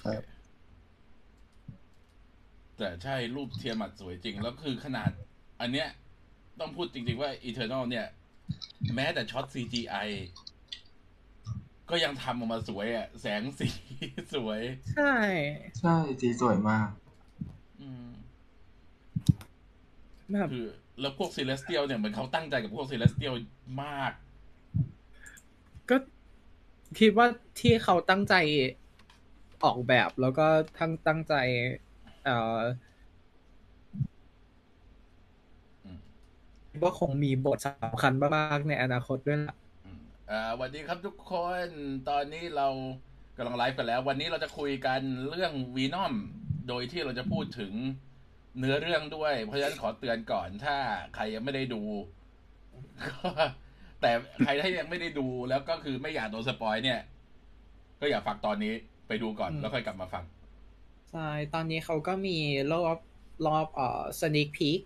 ครับ แต่ใช่รูปเทียมัดสวยจริง แล้วคือขนาด อันเนี้ย ต้องพูดจริง ๆ ว่า Eternal เนี่ย แม้แต่ช็อต CGI ก็ยังทำออกมาสวยอะแสงสีสวย ใช่ ใช่สีสวยมากอืมแบบคือแล้วพวก Celestial เนี่ยเหมือนเขาตั้งใจกับพวก Celestial มาก ก็คิดว่าที่เขาตั้งใจ ออกแบบแล้วก็ทั้งตั้งใจ เอ่ออืมว่าคงมีบทสำคัญมากๆในอนาคตด้วยล่ะอืมอ่าสวัสดีครับทุกคน ตอนนี้เรากำลังไลฟ์กันแล้ว วันนี้เราจะคุยกันเรื่องวีนอม โดยที่เราจะพูดถึงเนื้อเรื่องด้วย เพราะฉะนั้นขอเตือนก่อนถ้าใครยังไม่ได้ดูก็แต่ใครที่ยังไม่ได้ดูแล้วก็คือไม่อยากโดนสปอยเนี่ย ก็อย่าฟังตอนนี้ ไปดูก่อนอืมแล้วค่อยกลับมาฟัง ใช่ ตอนนี้เขาก็มีรอบรอบเอ่อ sneak peek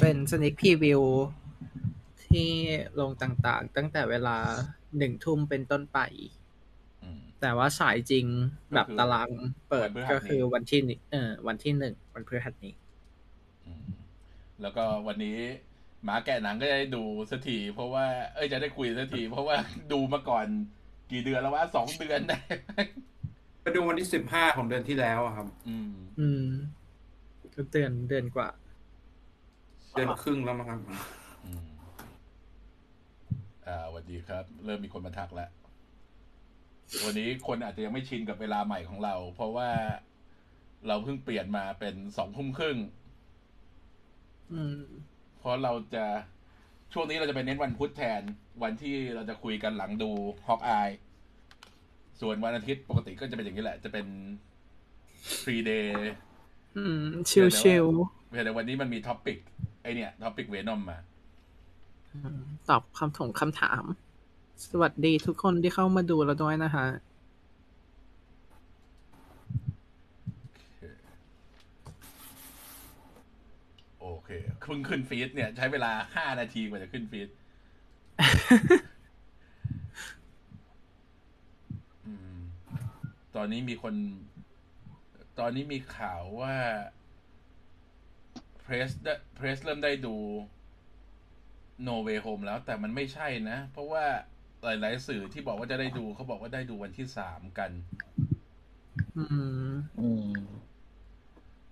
เป็น sneak preview ที่ลงต่างๆ ตั้งแต่เวลาหนึ่งทุ่มเป็นต้นไปอืมแต่ว่าฉายจริงแบบก็คือตารางเปิดวันพฤหัสก็คือวันที่หนึ่งเออวันที่หนึ่งวันพฤหัสนี้อืมแล้วก็วันนี้หมาแกะหนังก็จะได้ดูสักทีเพราะว่า เอ้ยจะได้คุยสักทีเพราะว่าดูมาก่อน กี่เดือนแล้ววะสองเดือนได้ไปดูวันที่สิบห้าของเดือนที่แล้วอะครับ อืม อืมก็เดือนเดือนกว่า เดือนครึ่งแล้วมั้งครับอืมอ่าสวัสดีครับ เริ่มมีคนมาทักแล้ว วันนี้คนอาจจะยังไม่ชินกับเวลาใหม่ของเรา เพราะว่าเราเพิ่งเปลี่ยนมาเป็นสองทุ่มครึ่งอืม เพราะเราจะ ช่วงนี้เราจะไปเน้นวันพุธแทน วันที่เราจะคุยกันหลังดู Hawkeye ส่วนวันอาทิตย์ปกติก็จะเป็นอย่างนี้แหละ จะเป็น free day อืมชิวชิวเพียงแต่วันนี้มันมี topic ไอเนี่ย topic Venom มาๆอืมตอบคำถงคำถาม สวัสดีทุกคนที่เข้ามาดูเราด้วยนะฮะ เคเพิ่งขึ้นฟีดเนี่ย ใช้เวลาห้านาทีกว่าจะขึ้นฟีดอืมตอนนี้มีคน ตอนนี้มีข่าวว่าเพรสเพรสเริ่มได้ดู No Way Home แล้ว แต่มันไม่ใช่นะ เพราะว่าหลาย ๆ สื่อที่บอกว่าจะได้ดูเขาบอกว่าได้ดูวันที่สามกัน อืมอืม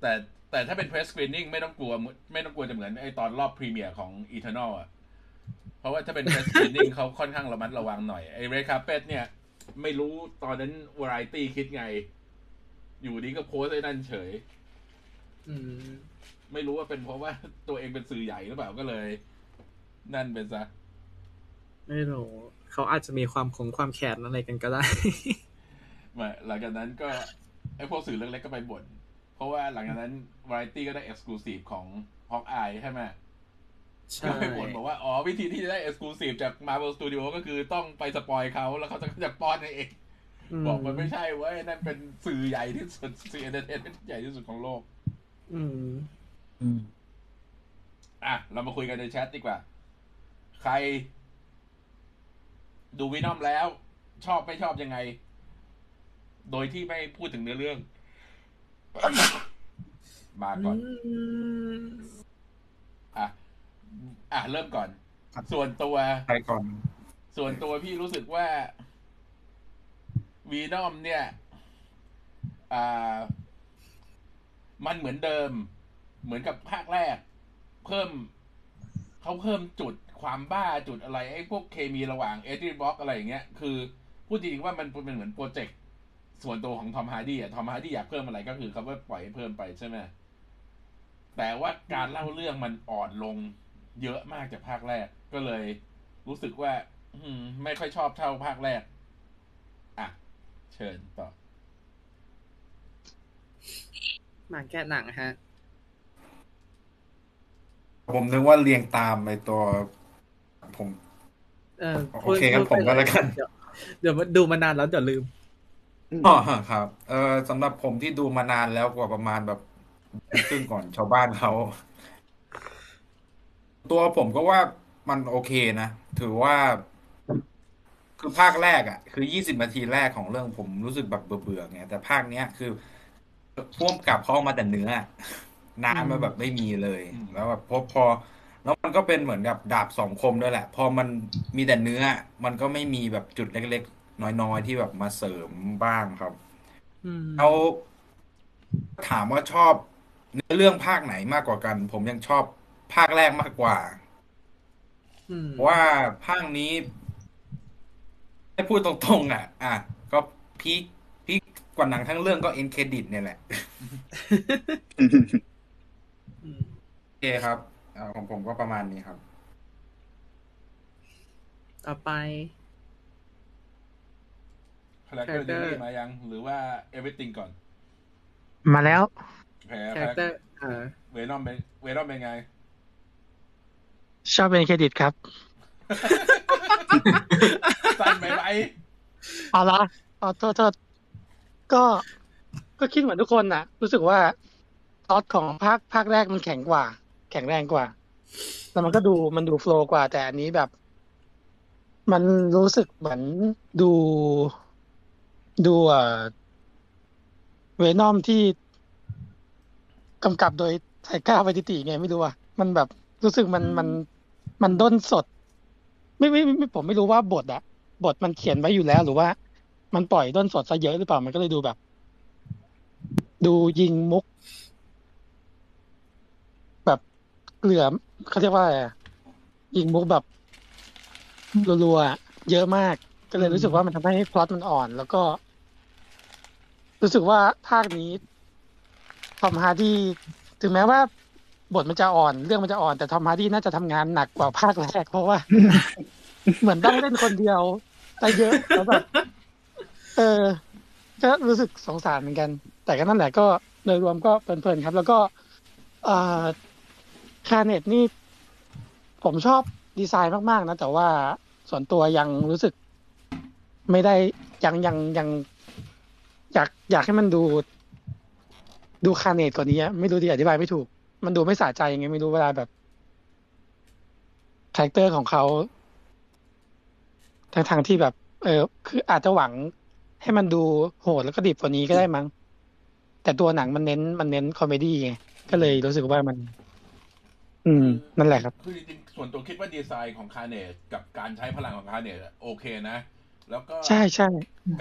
แต่ แต่ถ้าเป็น press screening ไม่ต้องกลัว ไม่ต้องกลัวจะเหมือนไอตอนรอบพรีเมียร์ของ Eternal อะ เพราะว่าถ้าเป็น press screening เขาค่อนข้างระมัดระวังหน่อย ไอ red carpet เนี่ย ไม่รู้ตอนนั้น variety คิดไง อยู่ดีก็โพสต์ไอ้นั่นเฉยอืมไม่รู้ว่าเป็นเพราะว่าตัวเองเป็นสื่อใหญ่หรือเปล่าก็เลย นั่นเป็นซะ ไม่รู้เขาอาจจะมีความคงความแค้นอะไรกันก็ได้มาหลังจากนั้นก็ไอพวกสื่อเล็กๆก็ไปบ่น เพราะว่าหลังจากนั้น Variety ก็ได้ exclusive ของ Hawkeye ใช่ไหมใช่ก็ไปบ่นบอกว่า อ๋อ วิธีที่จะได้ exclusive จาก Marvel Studio ก็คือต้องไป spoil เขาแล้วเขาจะจะป้อนให้เอง บอกมันไม่ใช่เว้ย นั่นเป็นสื่อใหญ่ที่สุด สื่อ entertainment ใหญ่ที่สุดของโลก อืม อืม อะ เรามาคุยกันในแชทดีกว่า ใคร ดูวินอมแล้ว ชอบไม่ชอบยังไง โดยที่ไม่พูดถึงเนื้อเรื่อง มาก่อนอะอะเริ่มก่อนครับส่วนตัวไปก่อน ส่วนตัวพี่รู้สึกว่าวีนอมเนี่ย อ่า มันเหมือนเดิม เหมือนกับภาคแรก เพิ่มเขาเพิ่มจุดความบ้าจุดอะไรไอ้พวกเคมีระหว่าง Eddie Brock อะไรอย่างเงี้ย คือพูดจริงๆว่ามันเป็นเหมือน project ส่วนตัวของ Tom Hardy อะ Tom Hardy อยากเพิ่มอะไรก็คือเขาก็ปล่อยให้เพิ่มไปใช่ไหมแต่ว่าการเล่าเรื่องมันอ่อนลงเยอะมากจากภาคแรก ก็เลย รู้สึกว่า อืม ไม่ค่อยชอบเท่าภาคแรก อะ เชิญต่อหมาแกะหนังฮะ ผมนึกว่าเรียงตามในตัว ผม เออโอเคครับผมก็แล้วกัน เดี๋ยวเดี๋ยวดูมานานแล้วเดี๋ยวลืม อ๋อครับ เออสำหรับผมที่ดูมานานแล้วกว่าประมาณแบบครึ่งก่อนชาวบ้านเขา ตัวผมก็ว่ามันโอเคนะ ถือว่า คือภาคแรกอะ คือยี่สิบนาทีแรกของเรื่องผมรู้สึกแบบเบื่อๆไงแต่ภาคเนี้ยคือพ่วงกับเขาเอามาแต่เนื้อ น้ำมันแบบไม่มีเลยอืมแล้วแบบพอพอ แล้วมันก็เป็นเหมือนกับดาบสองคมด้วยแหละ พอมันมีแต่เนื้อ มันก็ไม่มีแบบจุดเล็กๆ น้อยๆ ที่แบบมาเสริมบ้างครับอืมแล้วถามว่าชอบเนื้อเรื่องภาคไหนมากกว่ากัน ผมยังชอบภาคแรกมากกว่าอืมเพราะว่าภาคนี้ให้พูดตรงๆ อะ อะ ก็พีคพีคกว่าหนังทั้งเรื่องก็เอ็นเครดิตเนี่ยแหละอืมโอเคครับอ่าของผมก็ประมาณนี้ครับ ต่อไป คาแรคเตอร์ Character ดีมายัง หรือว่า everything ก่อน มาแล้วแพ้คาแรคเตอร์เออเวนอมเป็นเวนอมเป็นไง ชอบเป็นเครดิตครับ สั้นไปไหมเอาละเอาโทษโทษก็ก็คิดเหมือนทุกคนน่ะ รู้สึกว่าซอสของภาคภาคแรกมันแข็งกว่า แข็งแรงกว่าแล้วมันก็ดูมันดูโฟล์กว่าแต่อันนี้แบบ มันรู้สึกเหมือนดู ดูเอ่อเวนอมที่กำกับโดยไทก้าไวติติไงไม่รู้อะมันแบบรู้สึกมันมันมันด้นสด ไม่ไม่ไม่ผมไม่รู้ว่าบทอะบทมันเขียนไว้อยู่แล้ว หรือว่า มันปล่อยด้นสดซะเยอะหรือเปล่ามันก็เลยดูแบบ ดูยิงมุก แบบเกลือเขาเรียกว่าอะไรอะยิงมุกแบบรัวๆอะเยอะมาก ก็เลยรู้สึกว่ามันทำให้พล็อตมันอ่อน แล้วก็ รู้สึกว่าภาคนี้Tom Hardy ถึงแม้ว่าบทมันจะอ่อน เรื่องมันจะอ่อนแต่ Tom Hardy น่าจะทำงานหนักกว่าภาคแรกเพราะว่า เหมือนต้องเล่นคนเดียวแต่เยอะแล้วแบบเออ ก็รู้สึกสงสารเหมือนกัน แต่ก็นั่นแหละก็โดยรวมก็เพลินๆครับ แล้วก็ Carnage นี่ ผมชอบดีไซน์มากๆนะ แต่ว่าส่วนตัวยังรู้สึก ไม่ได้ยังยังยัง อยากอยากให้มันดู ดู Carnage กว่านี้อะไม่รู้ที่อธิบายไม่ถูก มันดูไม่สะใจยังไงไม่รู้เวลาแบบ character ของเขาท่าทางๆที่แบบ เออ คืออาจจะหวังให้มันดูโหดแล้วก็ดิบกว่านี้ก็ได้มั้ง แต่ตัวหนังมันเน้นมันเน้น comedy ไงก็เลยรู้สึกว่ามัน อืม นั่นแหละครับ คือจริงๆส่วนตัวคิดว่าดีไซน์ของ Carnage กับการใช้พลังของ Carnage โอเคนะ แล้วก็ใช่ใช่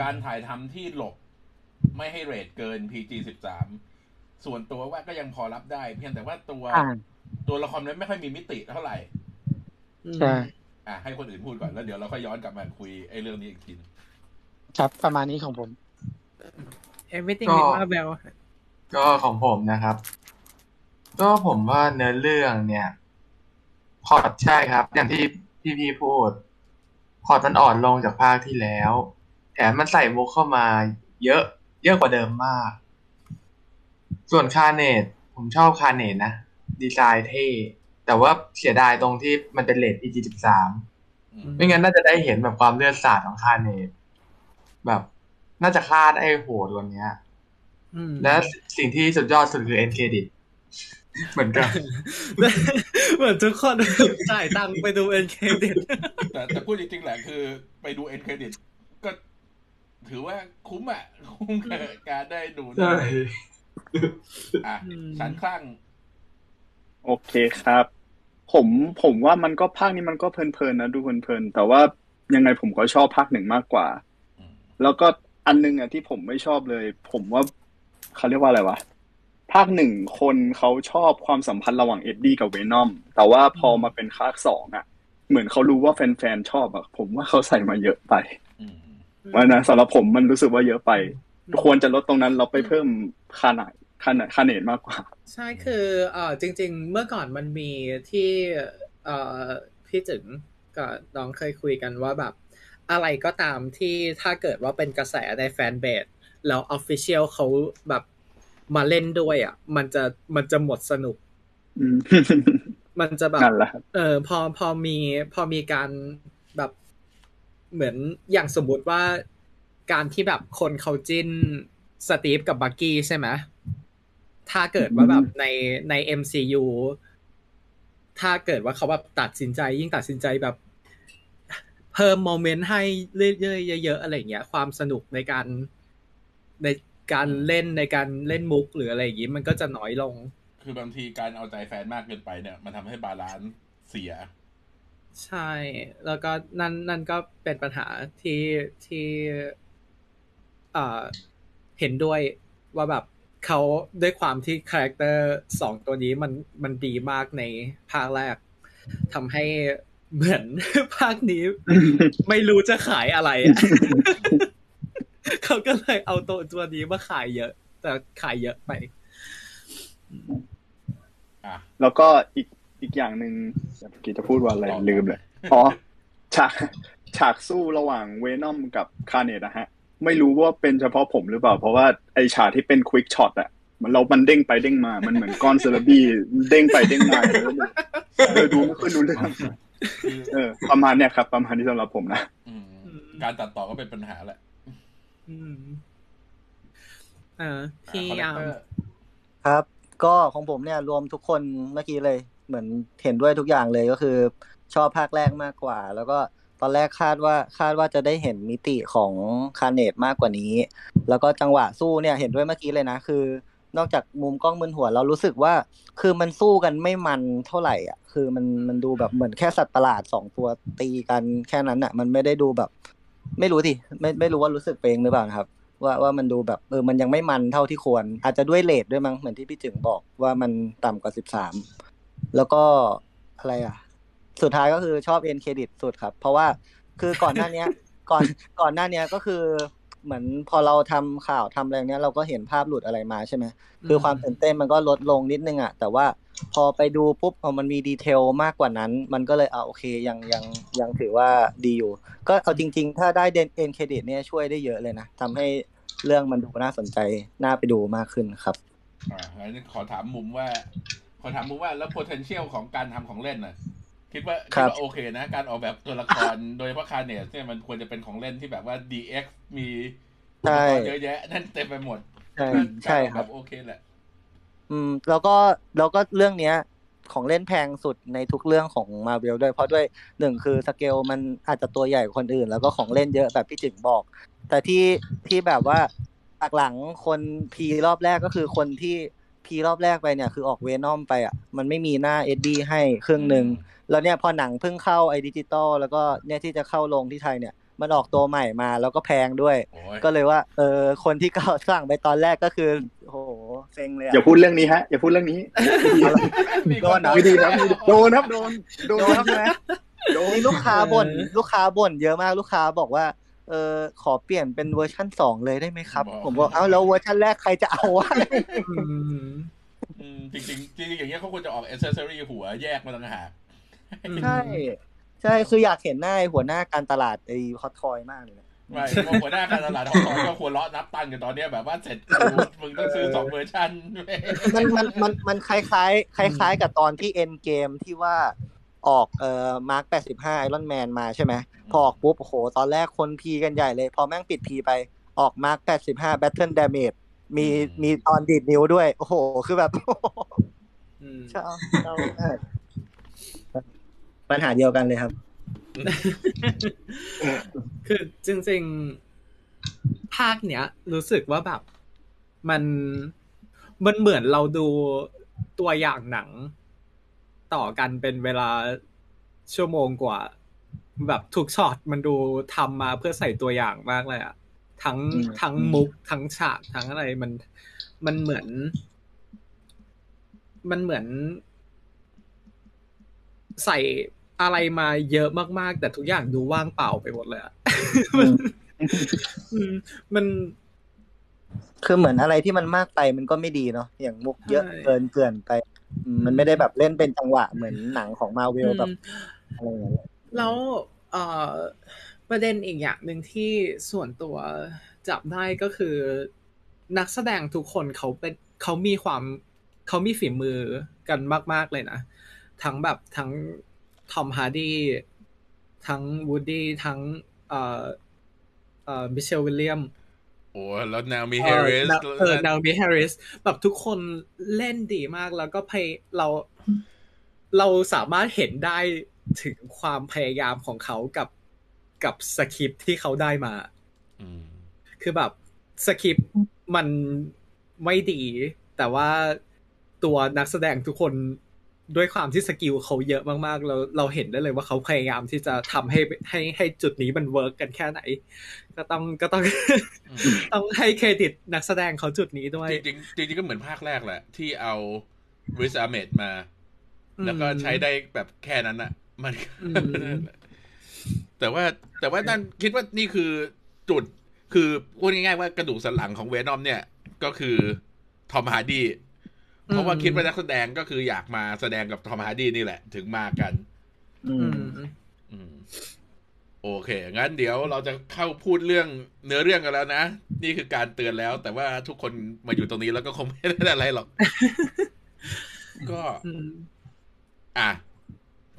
การถ่ายทำที่หลบ ไม่ให้เรทเกิน PG สิบสามส่วนตัวว่าก็ยังพอรับได้ เพียงแต่ว่าตัวอ่าตัวละครนั้นไม่ค่อยมีมิติเท่าไหร่อืมใช่อะให้คนอื่นพูดก่อนแล้วเดี๋ยวเราค่อยย้อนกลับมาคุยไอ้เรื่องนี้อีกทีหนึ่งครับประมาณนี้ของผม everything ก็ with Marvel ก็ของผมนะครับ ก็ผมว่าเนื้อเรื่องเนี่ยพอร์ตใช่ครับ อย่างที่พี่พี่พูด พอร์ตมันอ่อนลงจากภาคที่แล้ว แถมมันใส่มุกเข้ามาเยอะ เยอะกว่าเดิมมาก ส่วน Carnage ผมชอบ Carnage นะ ดีไซน์เท่ แต่ว่าเสียดายตรงที่มันเป็นเลท PG สิบสามอืมไม่งั้นน่าจะได้เห็นแบบความเลือดสาดของ Carnage แบบน่าจะคาดไอ้โหดกว่านี้อืมและสิ่งที่สุดยอดสุดคือ end creditเหมือนกันเหมือนทุกคนจ่ายตังค์ไปดูเอ็นเครดิตแต่แต่พูดจริงๆแหละคือ ไปดูเอ็นเครดิตก็ ถือว่าคุ้มอะ คุ้มกับการได้ดูใช่อะอืมฉันคลั่ง โอเคครับ ผมผมว่ามันก็ภาคนี้มันก็เพลินๆนะดูเพลินๆแต่ว่ายังไงผมก็ชอบภาคหนึ่งมากกว่าอืมแล้วก็อันนึงอะที่ผมไม่ชอบเลย ผมว่าเขาเรียกว่าอะไรวะภาคหนึ่งคนเขาชอบความสัมพันธ์ระหว่าง Eddie กับ Venom แต่ว่าพอมาเป็นภาคสองอะ เหมือนเขารู้ว่าแฟนๆชอบอะ ผมว่าเขาใส่มาเยอะไปอืม ว่านะสำหรับผมมันรู้สึกว่าเยอะไป ควรจะลดตรงนั้นแล้วไปเพิ่มคาหนาคาหนา Carnage มากกว่า ใช่คือเอ่อจริง ๆ เมื่อก่อนมันมีที่เอ่อพี่จึงกับน้องเคยคุยกันว่าแบบ อะไรก็ตามที่ถ้าเกิดว่าเป็นกระแสในแฟนเบสแล้วออฟฟิเชียลเขาแบบมาเล่นด้วยอะ มันจะมันจะหมดสนุกอืมมันจะแบบนั่นแหละครับเออพอพอมีพอมีการแบบ เหมือนอย่างสมมติว่าการที่แบบคนเขาจิ้นสตีฟกับบักกี้ใช่ไหมถ้าเกิดว่าแบบในใน MCU ถ้าเกิดว่าเขาแบบตัดสินใจ ยิ่งตัดสินใจแบบเพิ่ม moment ให้เรื่อยๆเยอะๆอะไรอย่างเงี้ย ความสนุกในการในการเล่นในการเล่นมุกหรืออะไรอย่างงี้มันก็จะน้อยลง คือบางทีการเอาใจแฟนมากเกินไปเนี่ย มันทำให้ balance เสีย ใช่ แล้วก็นั่นนั่นก็เป็นปัญหาที่ที่เอ่อเห็นด้วยว่าแบบเขาด้วยความที่ character สองตัวนี้มันมันดีมากในภาคแรกทำให้เหมือนภาคนี้ ไม่รู้จะขายอะไร เขาก็เลยเอาตัวตัวนี้มาขายเยอะ แต่ขายเยอะไปอะแล้วก็อีก อีกอย่างหนึ่งเมื่อกี้จะพูดว่าอะไรต่อลืมเลยอ๋อฉากฉากสู้ระหว่าง Venom กับ Carnage นะฮะ ไม่รู้ว่าเป็นเฉพาะผมหรือเปล่า เพราะว่าไอฉากที่เป็น quick shot อะมันเรา มันเด้งไปเด้งมา มันเหมือนก้อนเยลลี่เด้งไปเด้งมาเลยเออดูไม่ค่อยรู้เรื่องคือเออ ประมาณเนี้ยครับ ประมาณนี้สำหรับผมนะอืมการตัดต่อก็เป็นปัญหาแหละอืมเอออะที่ character์ครับ ก็ของผมเนี่ย รวมทุกคนเมื่อกี้เลย เหมือนเห็นด้วยทุกอย่างเลยก็คือ ชอบภาคแรกมากกว่า แล้วก็ตอนแรกคาดว่าคาดว่าจะได้เห็นมิติของคาเนตมากกว่านี้ แล้วก็จังหวะสู้เนี่ยเห็นด้วยเมื่อกี้เลยนะคือนอกจากมุมกล้องมึนหัวเรารู้สึกว่า คือมันสู้กันไม่มันเท่าไหร่อะ คือมันมันดูแบบเหมือนแค่สัตว์ประหลาดสองตัวตีกันแค่นั้นอะ มันไม่ได้ดูแบบ ไม่รู้สิไม่ไม่รู้ว่ารู้สึกเองหรือเปล่านะครับ ว่าว่ามันดูแบบเออมันยังไม่มันเท่าที่ควร อาจจะด้วยเลทด้วยมั้งเหมือนที่พี่จึงบอกว่ามันต่ำกว่าสิบสาม แล้วก็อะไรอะ สุดท้ายก็คือชอบเอ็นเครดิตสุดครับ เพราะว่าคือก่อนหน้าเนี้ย ก่อนก่อนหน้าเนี้ยก็คือเหมือนพอเราทำข่าวทำอะไรเนี้ยเราก็เห็นภาพหลุดอะไรมาใช่ไหมคือความตื่นเต้นมันก็ลดลงนิดนึงอะแต่ว่าพอไปดูปุ๊บพอมันมีดีเทลมากกว่านั้น มันก็เลยเอาโอเคยังยังยังถือว่าดีอยู่ ก็เอาจริง ๆ ถ้าได้เดนเอ็นเครดิตเนี่ยช่วยได้เยอะเลยนะทำให้เรื่องมันดูน่าสนใจน่าไปดูมากขึ้นครับอ่างั้นขอถามมุมว่าข อถามมุมว่าแล้ว potential ของการทำของเล่นน่ะ คิดว่าครัคิดบว่าโอเคนะ การออกแบบตัวละครโดยเฉพาะ Carnage เนี่ยมันควรจะเป็นของเล่นที่แบบว่า DX มีอุปใช่กรณ์เยอะแยะ ใช่ นั่นเต็มไปหมด ใช่ใช่ครับ การออกแบบโอเคแหละ อืม แล้วก็แล้วก็เรื่องเนี้ย ของเล่นแพงสุดในทุกเรื่องของมาเวลด้วย เพราะด้วยหนึ่งคือสเกลมันอาจจะตัวใหญ่กว่าคนอื่น แล้วก็ของเล่นเยอะแบบพี่จึงบอก แต่ที่ที่แบบว่าหลักหลังคนพีรอบแรกก็คือคนที่ พีรอบแรกไปเนี่ยคือออกเวนอมไปอะมันไม่มีหน้าเอ็ดดี้ให้ครึ่งหนึ่งแล้วเนี่ยพอหนังเพิ่งเข้าไอดิจิตอลแล้วก็เนี่ยที่จะเข้าลงที่ไทยเนี่ย มันออกตัวใหม่มาแล้วก็แพงด้วยโอ้ยก็เลยว่าเออคนที่เขาสั่งไปตอนแรกก็คือโอ้โหเซ็งเลยอะอย่าพูดเรื่องนี้ฮะอย่าพูดเรื่องนี้มีคนไม่ดีครับโดนครับโดนโดนโดนครับใช่ไหมโดนมีลูกค้าบ่นลูกค้าบ่นเยอะมากลูกค้าบอกว่า เออขอเปลี่ยนเป็นเวอร์ชั่นสองเลยได้ไหมครับ ผมบอกเอ้าแล้วเวอร์ชั่นแรกใครจะเอาวะอืมอืมจริงๆจริงๆอย่างเงี้ยเขาควรจะออก accessory หัวแยกมาต่างหากใช่ใช่คืออยากเห็นหน้าไอ้หัวหน้าการตลาดไอ้ Hot Toys มากเลยนะไม่เพราะหัวหน้าการตลาดของตอนก็หัวเราะนับตังค์กันตอนเนี้ยแบบว่าเสร็จกูมึงต้องซื้อสองเวอร์ชันมันมันมันมันคล้ายๆคล้ายๆกับตอนที่ Endgame ที่ว่า ออกเอ่อ Mark แปดสิบห้า Iron Man มาใช่ไหมพอออกปุ๊บโอ้โห ตอนแรกคน pre กันใหญ่เลย พอแม่งปิด pre ไปออก Mark แปดสิบห้า battle damage มีมีตอนดีดนิ้วด้วย โอ้โห คือแบบอืมชั่วชั่วมากปัญหาเดียวกันเลยครับ คือจริง ๆ ภาคเนี้ย รู้สึกว่าแบบ มันมันเหมือนเราดูตัวอย่างหนัง ต่อกันเป็นเวลาชั่วโมงกว่า แบบทุกช็อตมันดูทำมาเพื่อใส่ตัวอย่างมากเลยอะทั้งอืมทั้งมุกทั้งฉากทั้งอะไรมันมันเหมือน มันเหมือน ใส่อะไรมาเยอะมากๆ แต่ทุกอย่างดูว่างเปล่าไปหมดเลยอะอืมมันคือเหมือนอะไรที่มันมากไปมันก็ไม่ดีเนาะอย่างมุกเยอะใช่เกินเกินไปอื มมันไม่ได้แบบเล่นเป็นจังหวะเหมือนหนังของมาเวลแบบอืมอะไรอย่างเงี้ยแล้วเอ่อประเด็นอีกอย่างหนึ่งที่ส่วนตัวจับได้ก็คือ นักแสดงทุกคนเขาเป็นเขามีความเขามีฝีมือกันมาก ๆ เลยนะ ทั้งแบบทั้ง Tom Hardy ทั้ง Woody ทั้งเอ่อเอ่อ Michelle Williams โอ้แล้ว Naomie Harris เออ Naomie Harris แบบทุกคนเล่นดีมากแล้วก็พยเราเราสามารถเห็นได้ถึงความพยายามของเขากับกับสคริปต์ที่เขาได้มาอืมคือแบบสคริปต์มันไม่ดี แต่ว่าตัวนักแสดงทุกคน ด้วยความที่ skill เขาเยอะมากๆ เราเราเห็นได้เลยว่าเขาพยายามที่จะทำให้ให้ให้จุดนี้มัน work กันแค่ไหน ก็ต้องก็ต้องอืมต้องให้เครดิตนักแสดงเขาจุดนี้ด้วย จริงๆจริงๆก็เหมือนภาคแรกแหละ ที่เอา Riz Ahmed มาอืมแล้วก็ใช้ได้แบบแค่นั้นอะมันอืมแต่ว่าแต่ว่านั่นคิดว่านี่คือจุดคือพูดง่ายๆว่ากระดูกสันหลังของ Venom เนี่ย ก็คือ Tom Hardy เพราะว่าคิดว่านักแสดงก็คืออยากมาแสดงกับ Tom Hardy นี่แหละ ถึงมากันอืมอืมอืมโอเค งั้นเดี๋ยวเราจะเข้าพูดเรื่องเนื้อเรื่องกันแล้วนะ นี่คือการเตือนแล้ว แต่ว่าทุกคนมาอยู่ตรงนี้แล้วก็คงไม่ได้อะไรหรอก ก็อืมอะ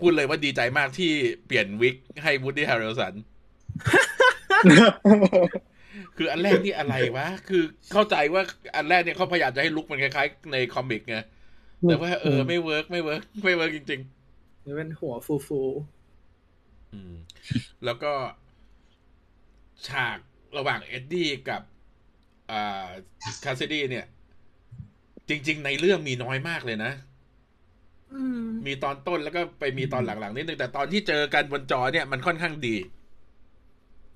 พูดเลยว่าดีใจมากที่เปลี่ยนวิกให้ Woody Harrelson คืออันแรกนี่อะไรวะ คือเข้าใจว่าอันแรกเนี่ยเขาพยายามจะให้ look มันคล้ายๆใน comic ไง แต่ว่าเออไม่เวิร์กไม่เวิร์กไม่เวิร์กจริงนี่เป็นหัวฟูฟูๆอืมแล้วก็ฉากระหว่าง Eddie กับอ่า Kasady เนี่ย จริง ๆ ในเรื่องมีน้อยมากเลยนะอืมมีตอนต้นแล้วก็ไปมีตอนหลังๆนิดนึงแต่ตอนที่เจอกันบนจอเนี่ยมันค่อนข้างดี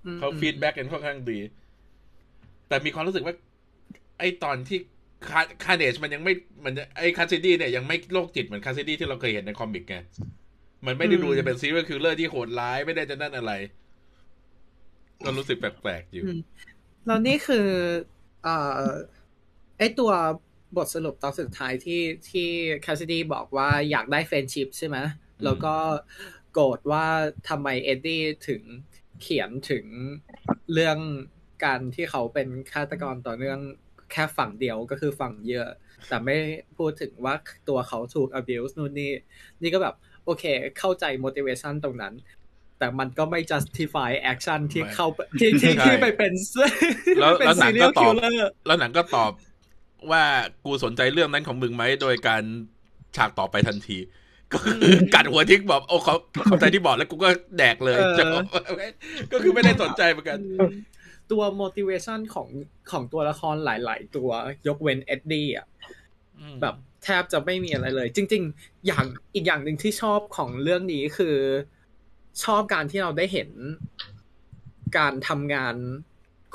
อืมเขา feedback กันค่อนข้างดี แต่มีความรู้สึกว่า ไอตอนที่คา Carnage มันยังไม่มันจะไอ Kasady เนี่ยยังไม่โรคจิตเหมือน Kasady ที่เราเคยเห็นใน comic ไงมันไม่ได้ดูจะเป็น serial killer ที่โหดร้ายไม่ได้จะนั่นอะไรก็รู้สึกแปลกๆอยู่อืมแล้วนี่คือเอ่อไอตัวบทสรุปตอนสุดท้ายที่ที่คาส s ดีบอกว่าอยากได้ friendship ใช่ไหมแล้วก็โกรธว่าทำไม Eddieถึงเขียนถึงเรื่อง การที่เขาเป็นฆาตกรต่อเนื่องแค่ฝั่งเดียวก็คือฝั่งเหยื่อแต่ไม่พูดถึงว่าตัวเขาถูก abuse นู่นนี่ นี่ก็แบบ โอเคเข้าใจ motivation ตรงนั้น แต่มันก็ไม่ justify action ที่ไม่เข้าไปที่ที่ใช่ที่ไปเป็นแล้วเป็นแล้วหนังก็ serial ตอบ killer แล้วหนังก็ตอบว่ากูสนใจเรื่องนั้นของมึงไหมโดยการฉากต่อไปทันที ก็คือกัดหัวทิ้งบอกโอ้เขาเข้าใจที่บอกแล้วกูก็แดกเลยเออจะบอกก็คือไม่ได้สนใจเหมือนกัน ตัว motivation ของของตัวละครหลาย ๆ ตัวยกเว้นเอ็ดดี้อะแบบแทบจะไม่มีอะไรเลย จริง ๆ อย่างอีกอย่างหนึ่งที่ชอบของเรื่องนี้คือ ชอบการที่เราได้เห็น การทำงาน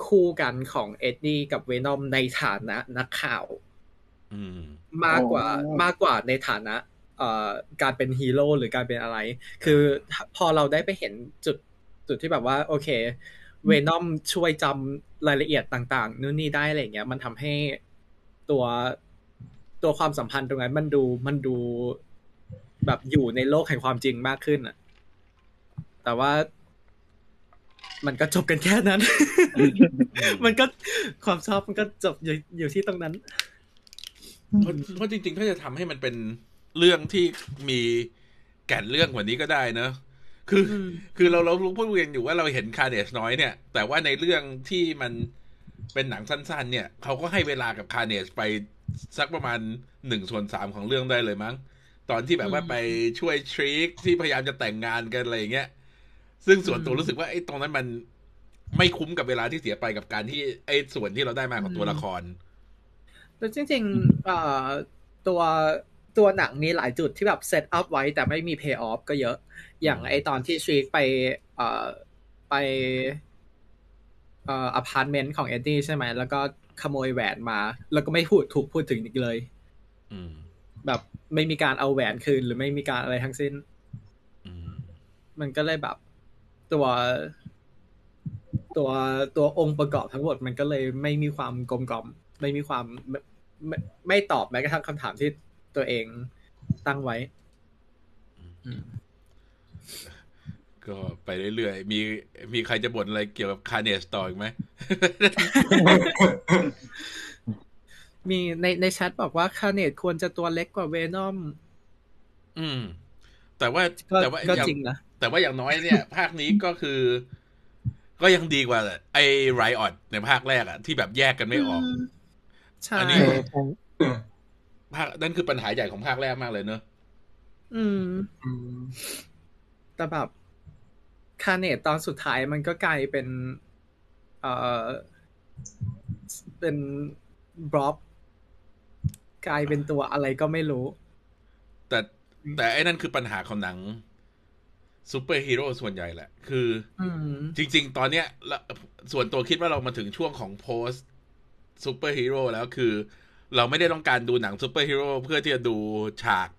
คู่กันของเอ็ดดี้กับเวนอมในฐานะนักข่าวอืมมากกว่าอ๋อมากกว่าในฐานะเอ่อการเป็นฮีโร่หรือการเป็นอะไร คือพอเราได้ไปเห็นจุดจุดที่แบบว่า โอเค เวนอมช่วยจำรายละเอียดต่าง ๆนู่นนี่ได้อะไรอย่างเงี้ย มันทำให้ตัวตัวความสัมพันธ์ตรงนั้นมันดูมันดูแบบอยู่ในโลกแห่งความจริงมากขึ้นอะ แต่ว่ามันก็จบกันแค่นั้น มันก็ความชอบมันก็จบอยู่อยู่ที่ตรงนั้น เพราะเพราะจริง ๆ ถ้าจะทำให้มันเป็นเรื่องที่มีแก่นเรื่องกว่านี้ก็ได้เนอะ คืออมคือเราเราพูดกันอยู่ว่าเราเห็นคาเดชน้อยเนี่ย แต่ว่าในเรื่องที่มันเป็นหนังสั้น ๆ เนี่ยเขาก็ให้เวลากับคาเนชไปสักประมาณหนึ่งส่วนสามของเรื่องได้เลยมั้ง ตอนที่แบบว่าอืมไปช่วยทริคที่พยายามจะแต่งงานกันอะไรอย่างเงี้ย ซึ่งส่วนตัวอืมรู้สึกว่าไอ้ตรงนั้นมันไม่คุ้มกับเวลาที่เสียไปกับการที่ไอ้ส่วนที่เราได้มาของตัวละครแล้วจริงๆเอ่อตัว ตัวหนังมีหลายจุดที่แบบ set up ไว้แต่ไม่มี pay off ก็เยอะ อย่างไอตอนที่ช r ีกไปเอ่อไปเอ่ออพาร์ตเมนต์ของ Eddie ใช่ไหม แล้วก็ขโมยแหวนมา แล้วก็ไม่พูดถูกพูดถึงอีกเลยอืมแบบไม่มีการเอาแหวนคืนหรือไม่มีการอะไรทั้งสิ้นอืมมันก็เลยแบบตัวตัวตัวองค์ประกอบทั้งหมดมันก็เลยไม่มีความกลมกล่อม ไม่มีความไม่ไม่ไม่ตอบแม้กระทั่งคำถามที่ ตัวเองตั้งไว้ก็ไปเรื่อยๆ มีมีใครจะบ่นอะไรเกี่ยวกับคาเนสต่ออีกไหม มีในในแชทบอกว่าคาเนตควรจะตัวเล็กกว่าเวนอม อืม แต่ว่าก็แต่ว่าก็อย่างจริงนะแต่ว่าอย่างน้อยเนี่ย ภาคนี้ก็คือ ก็ยังดีกว่า ไอ้ไรออดในภาคแรกอะที่แบบแยกกันไม่ออกใช่อันนี้เออใช่ ภาคนั่นคือปัญหาใหญ่ของภาคแรกมากเลยเนอะอืมอืม แต่แบบคาเนตตอนสุดท้ายมันก็กลายเป็น เอ่อ เป็นblob กลายเป็นตัวอะไรก็ไม่รู้ แต่แต่ไอ้นั่นคือปัญหาของหนังซูเปอร์ฮีโร่ส่วนใหญ่แหละ คืออืมจริง ๆ ตอนเนี้ยละส่วนตัวคิดว่าเรามาถึงช่วงของโพสซูเปอร์ฮีโร่แล้วคือ เราไม่ได้ต้องการดูหนังซูเปอร์ฮีโร่เพื่อที่จะดูฉาก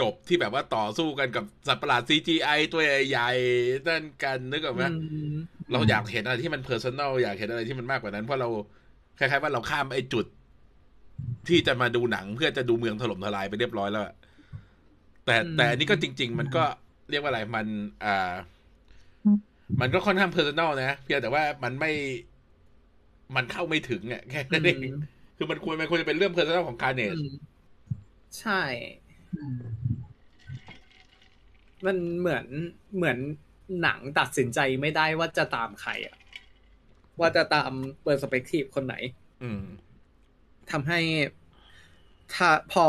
จบที่แบบว่าต่อสู้กันกับสัตว์ประหลาด CGI ตัวใหญ่ๆนั่นกันนึกออกไหมอืมเราอยากเห็นอะไรที่มันเพอร์ซัน l ลอยากเห็นอะไรที่มันมากกว่านั้น เพราะเราคล้ายๆว่าเราข้ามไอ้จุด ที่จะมาดูหนังเพื่อจะดูเมืองถล่มทลายไปเรียบร้อยแล้วอะแต่อืมแต่อันนี้ก็จริง ๆ มันก็เรียกว่าอะไรมัน อ่า มันก็ค่อนข้างเพอร์ซัน l ลนะเพียงแต่ว่ามันไม่มันเข้าไม่ถึงอะแค่นั้นเอง คือมันควรมันควรจะเป็นเรื่องเพอร์ซัน l ลของคาเนสอืมใช่ มันเหมือนเหมือนหนังตัดสินใจไม่ได้ว่าจะตามใครอะว่าจะตาม perspective คนไหนอืมทำให้ถ้าพอ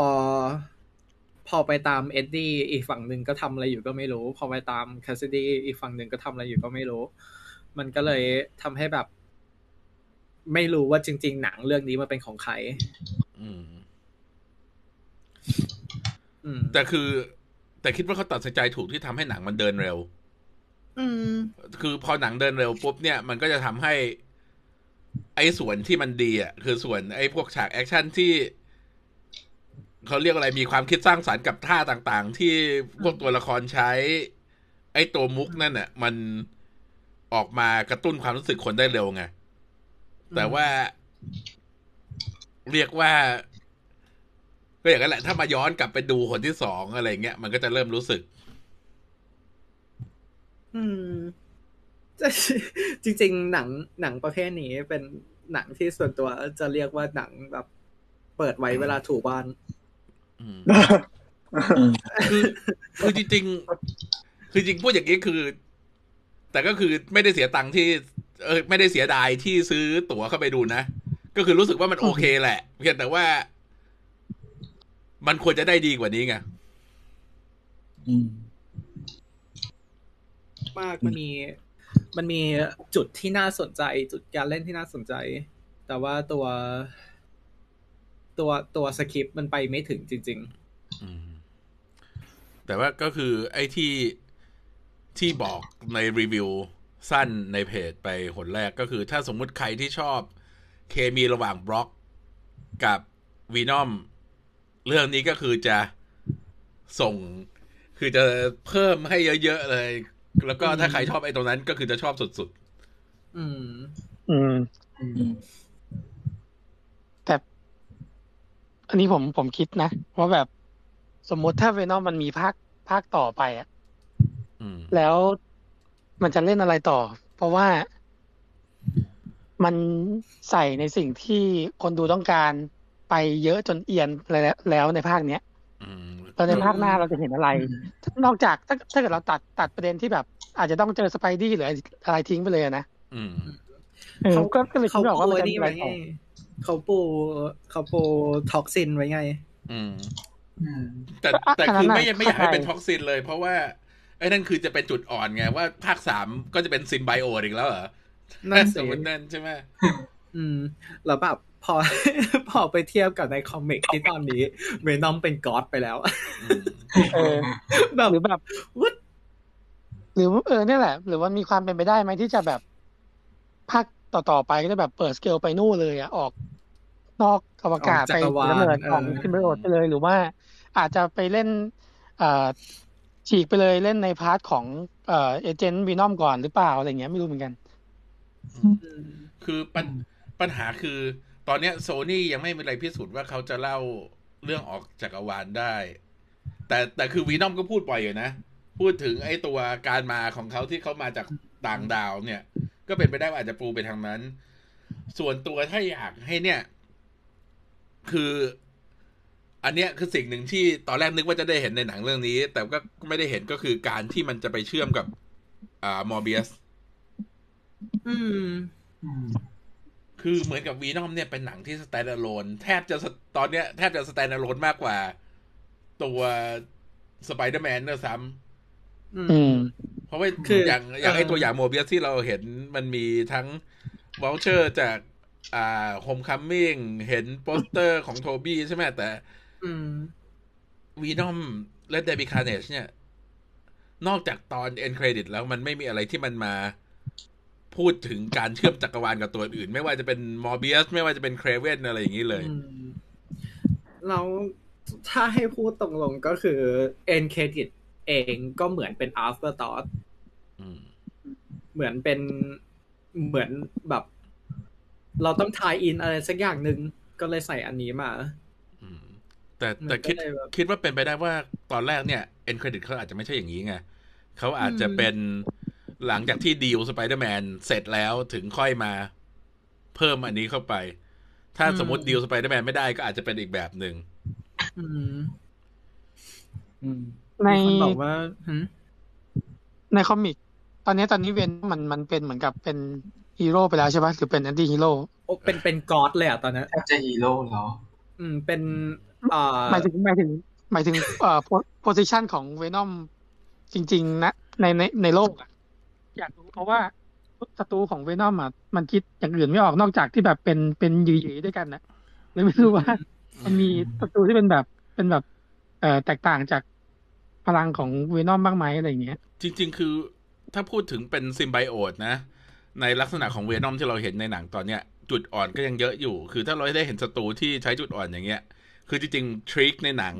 พอไปตามเอ็ดดี้อีกฝั่งหนึ่งก็ทำอะไรอยู่ก็ไม่รู้ พอไปตามแคสซิดี้อีกฝั่งหนึ่งก็ทำอะไรอยู่ก็ไม่รู้ มันก็เลยทำให้แบบ ไม่รู้ว่าจริง ๆ หนังเรื่องนี้มันเป็นของใครอืมอืมแต่คือ แต่คิดว่าเขาตัดสินใจถูกที่ทำให้หนังมันเดินเร็วอืมคือพอหนังเดินเร็วปุ๊บเนี่ยมันก็จะทำให้ ไอ้ส่วนที่มันดีอะ คือส่วนไอ้พวกฉากแอคชั่นที่เขาเรียกอะไรมีความคิดสร้างสารรค์กับท่าต่าง ๆ ที่พวกตัวละครใช้ ไอ้ตัวมุกนั่นน่ะ มันออกมากระตุ้นความรู้สึกคนได้เร็วไง แต่ว่า เรียกว่า ก็อย่างนั้นแหละ ถ้ามาย้อนกลับไปดูคนที่สองอะไรเงี้ยมันก็จะเริ่มรู้สึก อืมจริง ๆ หนังหนังประเภทนี้เป็นหนังที่ส่วนตัวจะเรียกว่าหนังแบบ เปิดไว้เวลาถูบ้านอืมคือคือจริง ๆ คือจริงพูดอย่างนี้คือ แต่ก็คือไม่ได้เสียตังค์ที่ เออไม่ได้เสียดายที่ซื้อตั๋วเข้าไปดูนะ ก็คือรู้สึกว่ามันโอเคแหละเพียงแต่ว่า มันควรจะได้ดีกว่านี้ไงมากมันมีมันมีจุดที่น่าสนใจ จุดการเล่นที่น่าสนใจ แต่ว่าตัว ตัวตัวสคริปต์มันไปไม่ถึงจริงอืมแต่ว่าก็คือไอ้ที่ที่บอกในรีวิว สั้นในเพจไปหนแรกก็คือ ถ้าสมมุติใครที่ชอบเคมีระหว่างบล็อกกับวีนอม เรื่องนี้ก็คือจะส่ง คือจะเพิ่มให้เยอะๆเลย แล้วก็ถ้าใครชอบไอ้ตรงนั้นก็คือจะชอบสุดๆ อืม อืม แต่ อันนี้ผมผมคิดนะว่าแบบสมมติถ้าเวนอมมันมีภาคภาคต่อไปอะๆอืมแล้ว มันจะเล่นอะไรต่อ เพราะว่ามันใส่ในสิ่งที่คนดูต้องการไปเยอะจนเอียนแล้วแล้วในภาคเนี้ยอืมแล้วในภาคหน้าเราจะเห็นอะไร นอกจากถ้าถ้าเกิดเราตัดตัดประเด็นที่แบบ อาจจะต้องเจอสไปดี้หรืออะไรทิ้งไปเลยอะนะอืมเออเขาก็ก็เลยคิเขาดไม่ออกปูว่ามันจะนี่มีอะไรไว้ไงต่อเขาปูเขาปูท็อกซินไว้ไง อืมแต่แต่คือไม่ไม่อยากให้เป็นท็อกซินเลย เพราะว่า ไอ้นั่นคือจะเป็นจุดอ่อนไงว่าภาคสามก็จะเป็น symbiote อีกแล้วเหรอนั่นสิสมมตินั่นใช่ไหมอืมแล้วแบบพอพอไปเทียบกับใน comic ที่ตอนนี้เวนอมเป็น god ไปแล้วอืมเออแบบหรือแบบ what หรือเออเนี่ยแหละ หรือว่ามีความเป็นไปได้ไหมที่จะแบบภาคต่อๆไปก็จะแบบเปิดสเกลไปนู่นเลยอะออกนอกอวกาศออกไปจักรวาลกำเนิดของเออ symbiote ไปเลย หรือว่าอาจจะไปเล่น เอ่อ ฉีกไปเลยเล่นใน part ของเอเจนต์วีนอมก่อนหรือเปล่าอะไรเงี้ยไม่รู้เหมือนกัน คือปัญปัญหาคือ ตอนเนี้ยโซนี่ยังไม่มีอะไรพิสูจน์ว่าเขาจะเล่าเรื่องออกจากอวานได้ แต่แต่คือวีนอมก็พูดบ่อยอยู่นะ พูดถึงไอ้ตัวการมาของเขาที่เขามาจากต่างดาวเนี่ย ก็เป็นไปได้ว่าอาจจะปูไปทางนั้น ส่วนตัวถ้าอยากให้เนี่ย คือ อันเนี้ยคือสิ่งหนึ่งที่ตอนแรกนึกว่าจะได้เห็นในหนังเรื่องนี้ แต่ก็ไม่ได้เห็นก็คือการที่มันจะไปเชื่อมกับ อ่ามอร์เบียสอืม คือเหมือนกับวีนอมเนี่ยเป็นหนังที่สแตนด์ a l โ n นแทบจะสตอนเนี้ยแทบจะสแตนด์ a l โ n นมากกว่า ตัวสไปเดอร์แมนเนอะซ้อือืมมเพราะว่าคืออย่างอย่างเออไอตัวอย่างโมเบียสที่เราเห็นอย่างไอเออตัวอย่างโมเบียสที่เราเห็นมันมีทั้งวอลเชอร์จาก อ่าโฮมคัมมิ่งเห็นโปสเตอร์ของโทบี้ใช่ไหมแต่อืม วีนอม Let There Be Carnage เนี่ย นอกจากตอน end credit แล้วมันไม่มีอะไรที่มันมาพูดถึงการเชื่อมจักรวาลกับตัวอื่น ไม่ว่าจะเป็นมอร์เบียสไม่ว่าจะเป็นเครเวนอะไรอย่างนี้เลยอืมแล้วถ้าให้พูดตรงๆก็คือ end credit เองก็เหมือนเป็น after thought อืมเหมือนเป็นเหมือนแบบ เราต้อง tie-in อะไรสักอย่างหนึ่งก็เลยใส่อันนี้มาอืม แต่แต่มันก็คิดเลยแบบคิดว่าเป็นไปได้ว่าตอนแรกเนี่ย end credit เขาอาจจะไม่ใช่อย่างนี้ไงเขาอาจจะอืมเป็นหลังจากที่ดีลสไปเดอร์แมนเสร็จแล้วถึงค่อยมาเพิ่มอันนี้เข้าไป ถ้าสมมติดีลสไปเดอร์แมนไม่ได้ก็อาจจะเป็นอีกแบบหนึ่งอืมอืมในมีคนบอกว่าหืมใน comic ตอนนี้ตอนนี้เวนอมมันมันเป็นเหมือนกับเป็นฮีโร่ไปแล้วใช่ปะหรือเป็น anti-heroโอ้เป็นเป็น god เลยอะตอนนั้นแทบจะฮีโร่แล้วอืมเป็นอ่า หมายถึงหมายถึง หมายถึงเอ่อ position ของเวนอมจริง ๆ นะ ในในในโลกอะอยากรู้เพราะว่าศัตรูของเวนอมอะมันคิดอย่างอื่นไม่ออกนอกจากที่แบบเป็นเป็นหยืยๆด้วยกันนะเลยไม่รู้ว่า มันมีศัตรูที่เป็นแบบเป็นแบบ เอ่อแตกต่างจากพลังของเวนอมบ้างไหมอะไรอย่างเงี้ย จริง ๆ คือถ้าพูดถึงเป็นซิมไบโอตนะ ในลักษณะของเวนอมที่เราเห็นในหนังตอนเนี้ย จุดอ่อนก็ยังเยอะอยู่ คือถ้าเราได้เห็นศัตรูที่ใช้จุดอ่อนอย่างเงี้ย คือจริงๆทริคในหนัง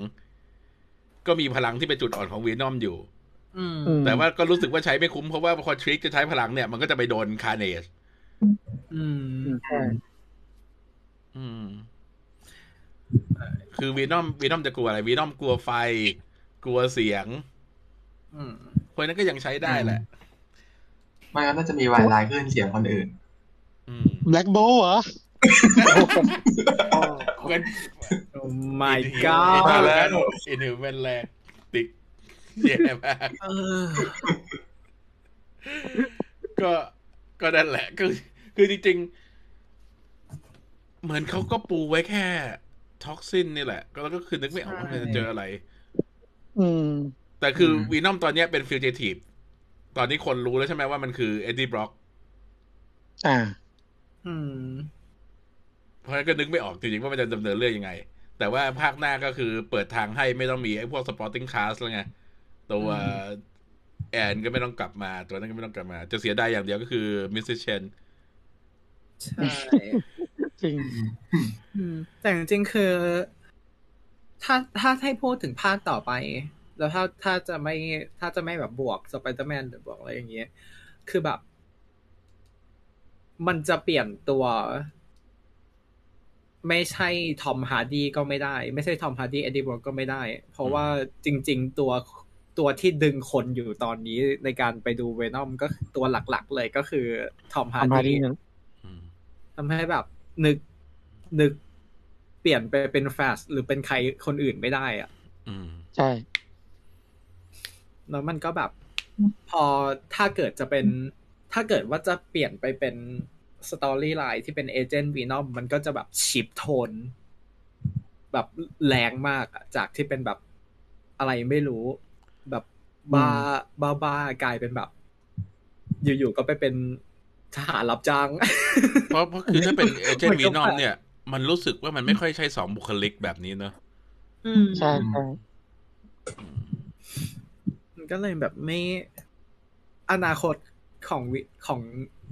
ก็มีพลังที่เป็นจุดอ่อนของเวนอมอยู่อืมอืมแต่ว่าก็รู้สึกว่าใช้ไม่คุ้มเพราะว่าพอทริคจะใช้พลังเนี่ยมันก็จะไปโดนคาเนสอืมใช่อืม คือวีนอมวีนอมจะกลัวอะไรวีนอมกลัวไฟ กลัวเสียงอืมเพราะฉะนั้นก็ยังใช้ได้แหละไม่งั้นน่าจะมีวายไลน์ขึ้นเสียงคนอื่นอืมแบล็กโบเหรอ เว้นโอ้ my อิน god ฮิวแมนอินฮิวแมนแรงติ๊กแย่มากเออก็ก็นั่นแหละคือคือจริงๆ เหมือนเขาก็ปูไว้แค่ท็อกซินนี่แหละ ก็แล้วก็คือนึกไม่ออกว่ามันจะเจออะไร อืม แต่คืออมวีนอมตอนเนี้ยเป็นฟิวเจทีฟตอนนี้คนรู้แล้วใช่ไหมว่ามันคือเอ็ดดี้บล็อก อ่า อืม เพราะฉะนั้นก็นึกไม่ออกจริงๆว่ามันจะดำเนินเรื่องยังไง แต่ว่าภาคหน้าก็คือเปิดทางให้ไม่ต้องมีไอ้พวก supporting cast แล้วไง ตัวแอนก็ไม่ต้องกลับมา ตัวนั้นก็ไม่ต้องกลับมา จะเสียดายอย่างเดียวก็คือ Mrs. Chenใช่ จริงแต่จริงๆคือ ถ้าถ้าให้พูดถึงภาคต่อไป แล้วถ้าถ้าจะไม่ถ้าจะไม่แบบบวกสไปเดอร์แมนหรือบวกอะไรอย่างเงี้ยคือแบบ มันจะเปลี่ยนตัว ไม่ใช่ทอมฮาร์ดีก็ไม่ได้ ไม่ใช่ทอมฮาร์ดีเอ็ดดี้บรอกก็ไม่ได้ เพราะว่าจริง ๆ ตัวตัวที่ดึงคนอยู่ตอนนี้ในการไปดูเวนอมก็ตัวหลัก ๆ เลยก็คือทอมฮาร์ดีทำมาดีนะทำให้แบบนึกนึกเปลี่ยนไปเป็นแฟสหรือเป็นใครคนอื่นไม่ได้อะอืมใช่ แล้วมันก็แบบ พอถ้าเกิดจะเป็น ถ้าเกิดว่าจะเปลี่ยนไปเป็น storyline ที่เป็นเอเจนต์วีนอมมันก็จะแบบ shift tone แบบแรงมากอะจากที่เป็นแบบอะไรไม่รู้ แบบบ้าบ้าบ้ากลายเป็นแบบ อยู่ๆก็ไปเป็นทหารรับจ้าง เพราะเพราะคือถ้าเป็นเอเจนต์วีนอมแปลกเนี่ย มันรู้สึกว่ามันไม่ค่อยใช่สองบุคลิกแบบนี้เนอะอืมใช่ใช่มันก็เลยแบบไม่อนาคตของวิของ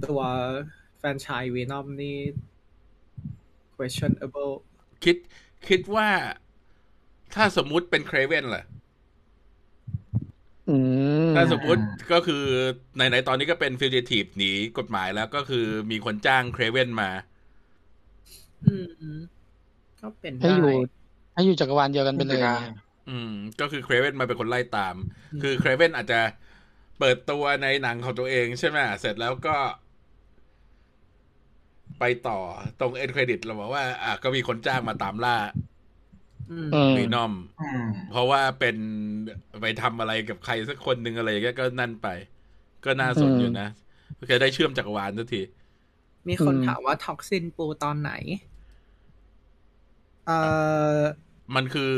ตัวแฟ รนไชายวีนอมนี่ questionable คิดคิดว่าถ้าสมมุติเป็นเครเวนล่ะอืมถ้าสมมุติก็คือไหนๆตอนนี้ก็เป็นฟิวเจทีฟหนีกฎหมายแล้วก็คือมีคนจ้างเครเวนมาอืมก็เป็นให้ได้อยู่ให้อยู่จักรวาลเดียวกันไปเลยได้อืม ก็คือเครเวนมาเป็นคนไล่ตามอืมคือเครเวนอาจจะเปิดตัวในหนังของตัวเองใช่ไหมเสร็จแล้วก็ ไปต่อตรงเอ็นเครดิตเราบอกว่า อะก็มีคนจ้างมาตามล่าอืมอืมวีนอมอืมเพราะว่าเป็นไปทำอะไรกับใครสักคนหนึ่งอะไรอย่างเงี้ยก็นั่นไป ก็น่าสนอยู่นะจะได้เชื่อมจักรวาลสักที มีคนอืมถามว่าท็อกซินปูตอนไหน เอ่อมันคือ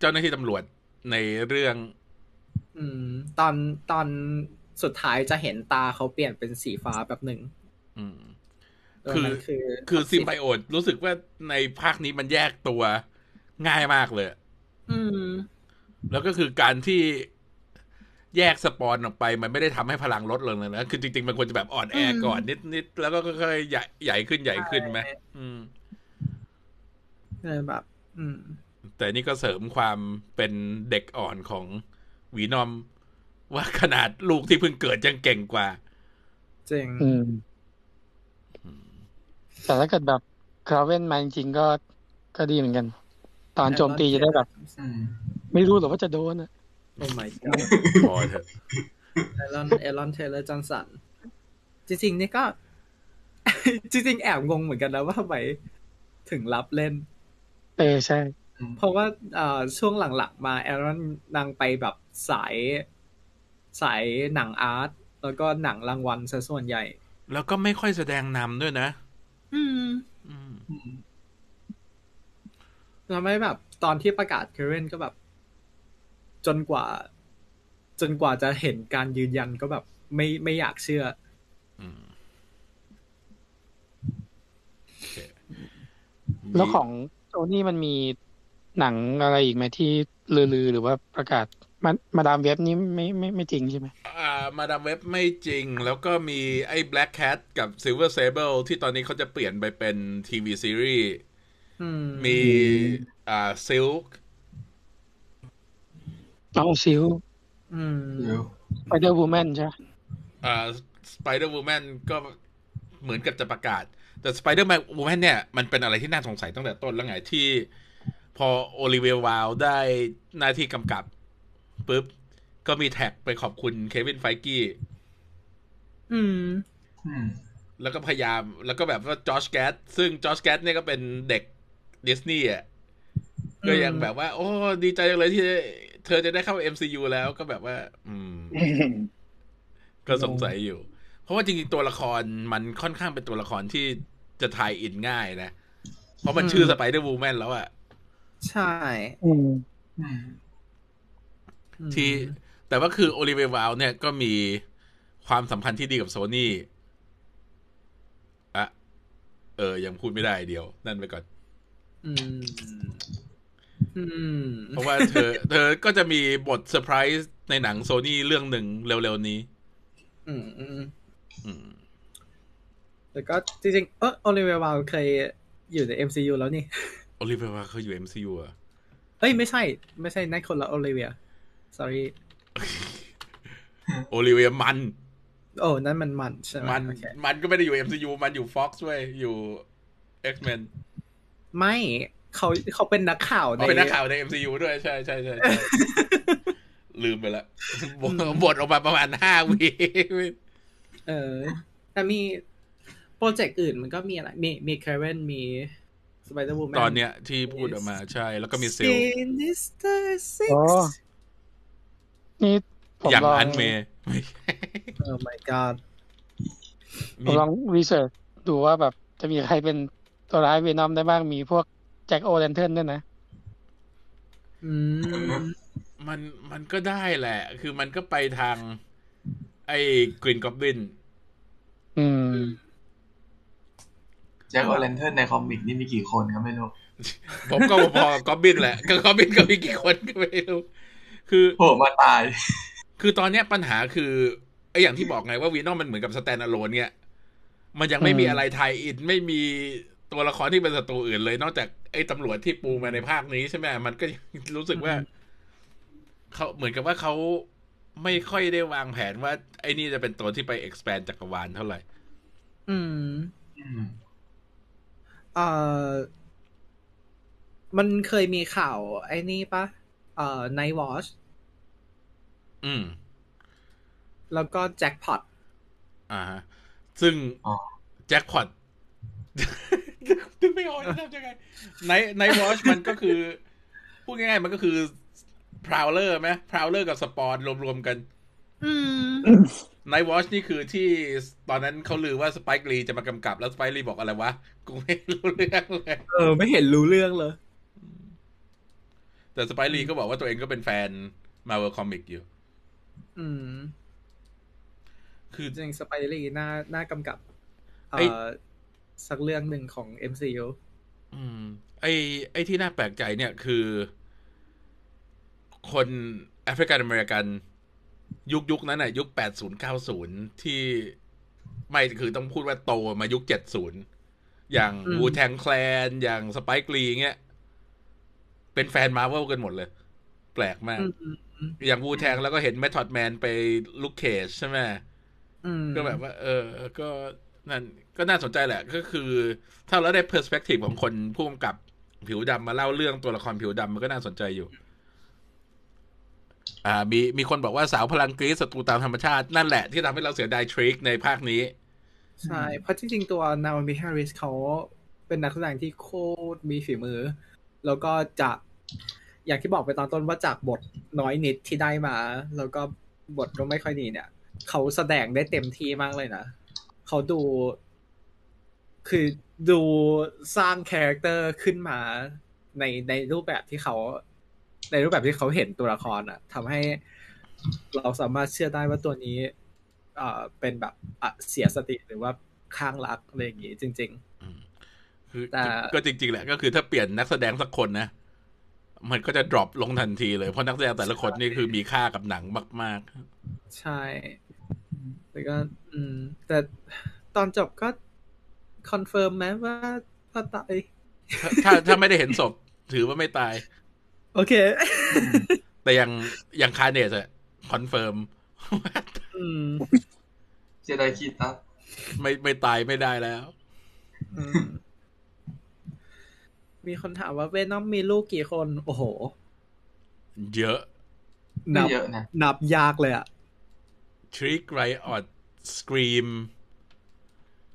เจ้าหน้าที่ตำรวจในเรื่อง อืม ตอนตอนสุดท้ายจะเห็นตาเขาเปลี่ยนเป็นสีฟ้าแบบหนึ่ง อืมเออ คือมันคือคือซิมไบโอตรู้สึกว่าในภาคนี้มันแยกตัวง่ายมากเลย อืม แล้วก็คือการที่แยกสปอนออกไป มันไม่ได้ทำให้พลังลดลงเลยนะ คือจริงๆ มันควรจะแบบอ่อนแอก่อนนิดนิดๆแล้วก็ค่อยๆใหญ่ใหญ่ขึ้นใหญ่ขึ้นไหมอืมเลยแบบ อืม แต่นี่ก็เสริมความเป็นเด็กอ่อนของหวีนอม ว่าขนาดลูกที่เพิ่งเกิดยังเก่งกว่าจริงอืม แต่ถ้าเกิดแบบคราเวนมาจริงๆก็ก็ดีเหมือนกัน ตอนโจมตีจะได้แบบอืมไม่รู้หรอกว่าจะโดนอะโอ้ my god พอเถอะแอรอนแอรอนเทย์เลอร์จอห์นสัน จริงๆนี่ก็ จริงๆ แอบงงเหมือนกันนะว่าทำไมถึงรับเล่น เออใช่ เพราะว่าเอ่อช่วงหลังๆ มาแอรอนนางไปแบบสายสายหนัง art แล้วก็หนังรางวัลซะส่วนใหญ่ แล้วก็ไม่ค่อยแสดงนำด้วยนะ อืมอืมแล้วไม่แบบ ตอนที่ประกาศเคเรนก็แบบ จนกว่า จนกว่าจะเห็นการยืนยันก็แบบ ไม่ไม่อยากเชื่ออืมโอเคแล้วของโซนี่มันมีหนังอะไรอีกไหมที่ลือๆหรือว่าประกาศ มามาดามเว็บนี้ไม่ไม่ไม่จริงใช่ไหมอ่าMadame Web ไม่จริง แล้วก็มีไอ้ Black Cat กับ Silver Sable ที่ตอนนี้เขาจะเปลี่ยนไปเป็นทีวีซีรีส์อืมมีอ่า Silk อ๋อ Silk อืมเดี๋ยว Spider Woman ใช่ไหมอ่า Spider Woman ก็เหมือนกับจะประกาศ แต่ Spider Woman เนี่ย มันเป็นอะไรที่น่าสงสัยตั้งแต่ต้นแล้วไงที่พอโอลิเวียวาวได้หน้าที่กำกับ ปุ๊บ ก็มีแท็กไปขอบคุณเควินไฟกี้อืมอืม แล้วก็พยายามแล้วก็แบบว่าจอชแกสซึ่งจอชแกสเนี่ยก็เป็นเด็กดิสนีย์อะก็ยังแบบว่า โอ้ ดีใจจังเลยที่เธอจะได้เข้า MCU แล้วก็แบบว่า อืม ก็สงสัยอยู่ เพราะว่าจริงๆ ตัวละครมันค่อนข้างเป็นตัวละครที่จะทายอินง่ายนะ เพราะมันชื่อ Spider Woman แล้วอะใช่อืมอืม ที่แต่ว่าคือโอลิเววาวเนี่ยก็มีความสัมพันธ์ที่ดีกับโซนี่อะเออ ยังพูดไม่ได้เดียว นั่นไปก่อนอืมอืมเพราะว่าเธอ เธอก็จะมีบทเซอร์ไพรส์ในหนังโซนี่เรื่องหนึ่งเร็วๆนี้ อืมอืมอืมแต่ก็จริงๆ เออโอลิเวียวาลเคยอยู่ใน MCU แล้วนี่ โอลิเววาเขาอยู่ MCU อะเอ้ย ไม่ใช่ ไม่ใช่นั่นคนละโอลิเวีย sorry โอลิเวียมัน โอ้นั่นมันมันใช่ไหมมันโอเคมันก็ไม่ได้อยู่ MCU มันอยู่ Fox ด้วยอยู่ X-Men ไม่เขาเขาเป็นนักข่าวในเขาเป็นนักข่าวใน MCU ด้วยใช่ใช่ใช่ใช่ลืมไปละบทบทออกมาประมาณห้าวิเออ แต่มีโปรเจกต์อื่นมันก็มีอะไร มีมี Kraven มี Spider Woman ตอนเนี้ยที่พูดออกมาใช่ แล้วก็มีเซล Sinister Six อ๋อ นี่ผมอย่างลอง Aunt May ไม่ใช่ Oh my god ผมมีลอง research ดูว่าแบบจะมีใครเป็นตัวร้าย Venom ได้บ้างมีพวกJack O'Lantern ด้วยนะอืมมันมันก็ได้แหละ คือมันก็ไปทาง ไอ้ Green Goblin อืมแจ็คโอเลนเทิร์นใน comic นี่มีกี่คนก็ไม่รู้ ผมก็พอๆกอบบินแหละก็กอบบินก็มีกี่คนก็ไม่รู้ คือโผล่มาตาย คือตอนเนี้ยปัญหาคือไอ้อย่างที่บอกไงว่า Venom มันเหมือนกับ standalone เนี่ย มันยังไม่มีอืมอะไรไทยอินไม่มีตัวละครที่เป็นศัตรูอื่นเลย นอกจากไอ้ตำรวจที่ปูมาในภาคนี้ใช่ไหมมันก็ยังรู้สึกว่าเขาเหมือนกับว่าเขาไม่ค่อยได้วางแผนว่า ไอ้นี่จะเป็นตัวที่ไป expand จักรวาลเท่าไหร่ อืมอืมเอ่อ มันเคยมีข่าว ไอ้นี่ปะเอ่อ Night Watch อืม แล้วก็แจ็คพอตอ่าฮะซึ่งอ๋อแจ็คพอตนึกไม่ออกจะทำยังไงในในวอชมันก็คือ พูดง่ายๆมันก็คือพราวเลอร์ไหมพราวเลอร์กับสปอนรวมๆกันอืมในวอชนี่คือที่ตอนนั้นเขาลือว่าสไปค์ลีจะมากำกับแล้วสไปค์ลีบอกอะไรวะ กูไม่รู้เรื่องเลย เออ ไม่เห็นรู้เรื่องเลย แต่สไปค์ลีก็บอกว่าตัวเองก็เป็นแฟน Marvel Comic อยู่ อืม คือจริงสไปรี่น่าน่ากำกับไอ้เอ่อสักเรื่องหนึ่งของ MCU อืม ไอ้ไอ้ที่น่าแปลกใจเนี่ยคือ คนแอฟริกันอเมริกัน ยุคยุคนั้นน่ะ ยุคแปดศูนย์เก้าศูนย์ที่ไม่คือต้องพูดว่าโตมายุคเจ็ดศูนย์อย่างอืมวูแทงแคลน อย่างสไปกลีเงี้ย เป็นแฟนมา r v วลกันหมดเลย แปลกมาก อืมอืมอืมอย่างวูแทงแล้วก็เห็นแมท t อดแมนไปลุกเคจใช่ไหมอืมก็แบบว่า เออ ก็นั่นก็น่าสนใจแหละ ก็คือ ถ้าเราได้ perspective ของคนผู้กำกับผิวดำมาเล่าเรื่องตัวละครผิวดำมันก็น่าสนใจอยู่ อ่า มีมีคนบอกว่าสาวพลังกรี๊ดศัตรูตามธรรมชาตินั่นแหละที่ทำให้เราเสียดาย Shriek ในภาคนี้ ใช่ เพราะจริง ๆ ตัว Naomie Harris เขาเป็นนักแสดงที่โคตรมีฝีมือ แล้วก็จะ อย่างที่บอกไปตอนต้นว่าจากบทน้อยนิดที่ได้มา แล้วก็บทก็ไม่ค่อยดีเนี่ย เขาแสดงได้เต็มที่มากเลยนะ เขาดู คือดูสร้าง character ขึ้นมาในในรูปแบบที่เขา ในรูปแบบที่เขาเห็นตัวละครอะทำให้เราสามารถเชื่อได้ว่าตัวนี้เอ่อเป็นแบบเสียสติหรือว่าข้างรักอะไรอย่างงี้จริงคือแต่ก็จริง ๆ แหละ ก็คือถ้าเปลี่ยนนักแสดงสักคนนะ มันก็จะ drop ลงทันทีเลยเพราะนักแสดงแต่ละคนนี่คือมีค่ากับหนังมาก ๆ ใช่แล้วก็ อืม แต่ตอนจบก็ confirm ไหมว่าว่าตายๆถ้าถ้าถ้าไม่ได้เห็นศพถือว่าไม่ตาย โอเค แต่ยังยังคาเนสอะคอนเฟิร์มอืมเจไดคีตัสไม่ไม่ตายไม่ได้แล้วอื มมีคนถามว่าเวนอมมีลูกกี่คน โอ้โห เยอะ นัไม่บเยอะนะนับยากเลยอะทริกไรออดสกรีม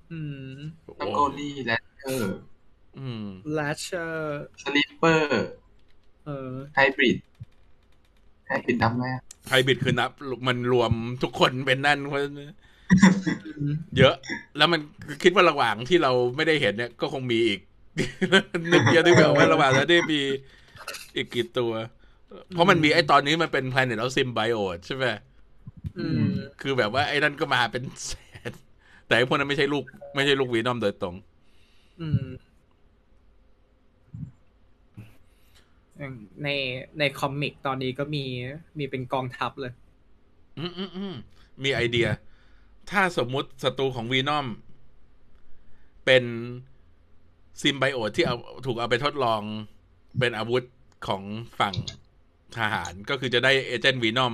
อืมตังโกลี่แลนเตอร์อืมลาเชอร์สลิปเปอร์เออไฮบริดไฮบริดนับไหมอะไฮบิดคือนับ มันรวมทุกคนเป็นนั่นเพราะอืมเยอะ แล้วมันคิดว่าระหว่างที่เราไม่ได้เห็นเนี่ย ก็คงมีอีก นึกยังนึกไม่ออกว่าระหว่างนั้นได้มีอีกกี่ตัว เพราะมันมีไอ้ตอนนี้มันเป็น Planet of Symbiote ใช่ไหมอืมคือแบบว่าไอ้นั่นก็มาเป็นแสนแต่ไอ้พวกนั้นไม่ใช่ลูก ไม่ใช่ลูกวีนอมโดยตรงอืมอย่างในในคอมิกตอนนี้ก็มีมีเป็นกองทัพเลย อืมอืมอืมมีไอเดีย ถ้าสมมุติศัตรูของวีนอม เป็น ซิมไบโอตที่เอาถูกเอาไปทดลองเป็นอาวุธของฝั่งทหารก็คือจะได้เอเจนต์วีนอม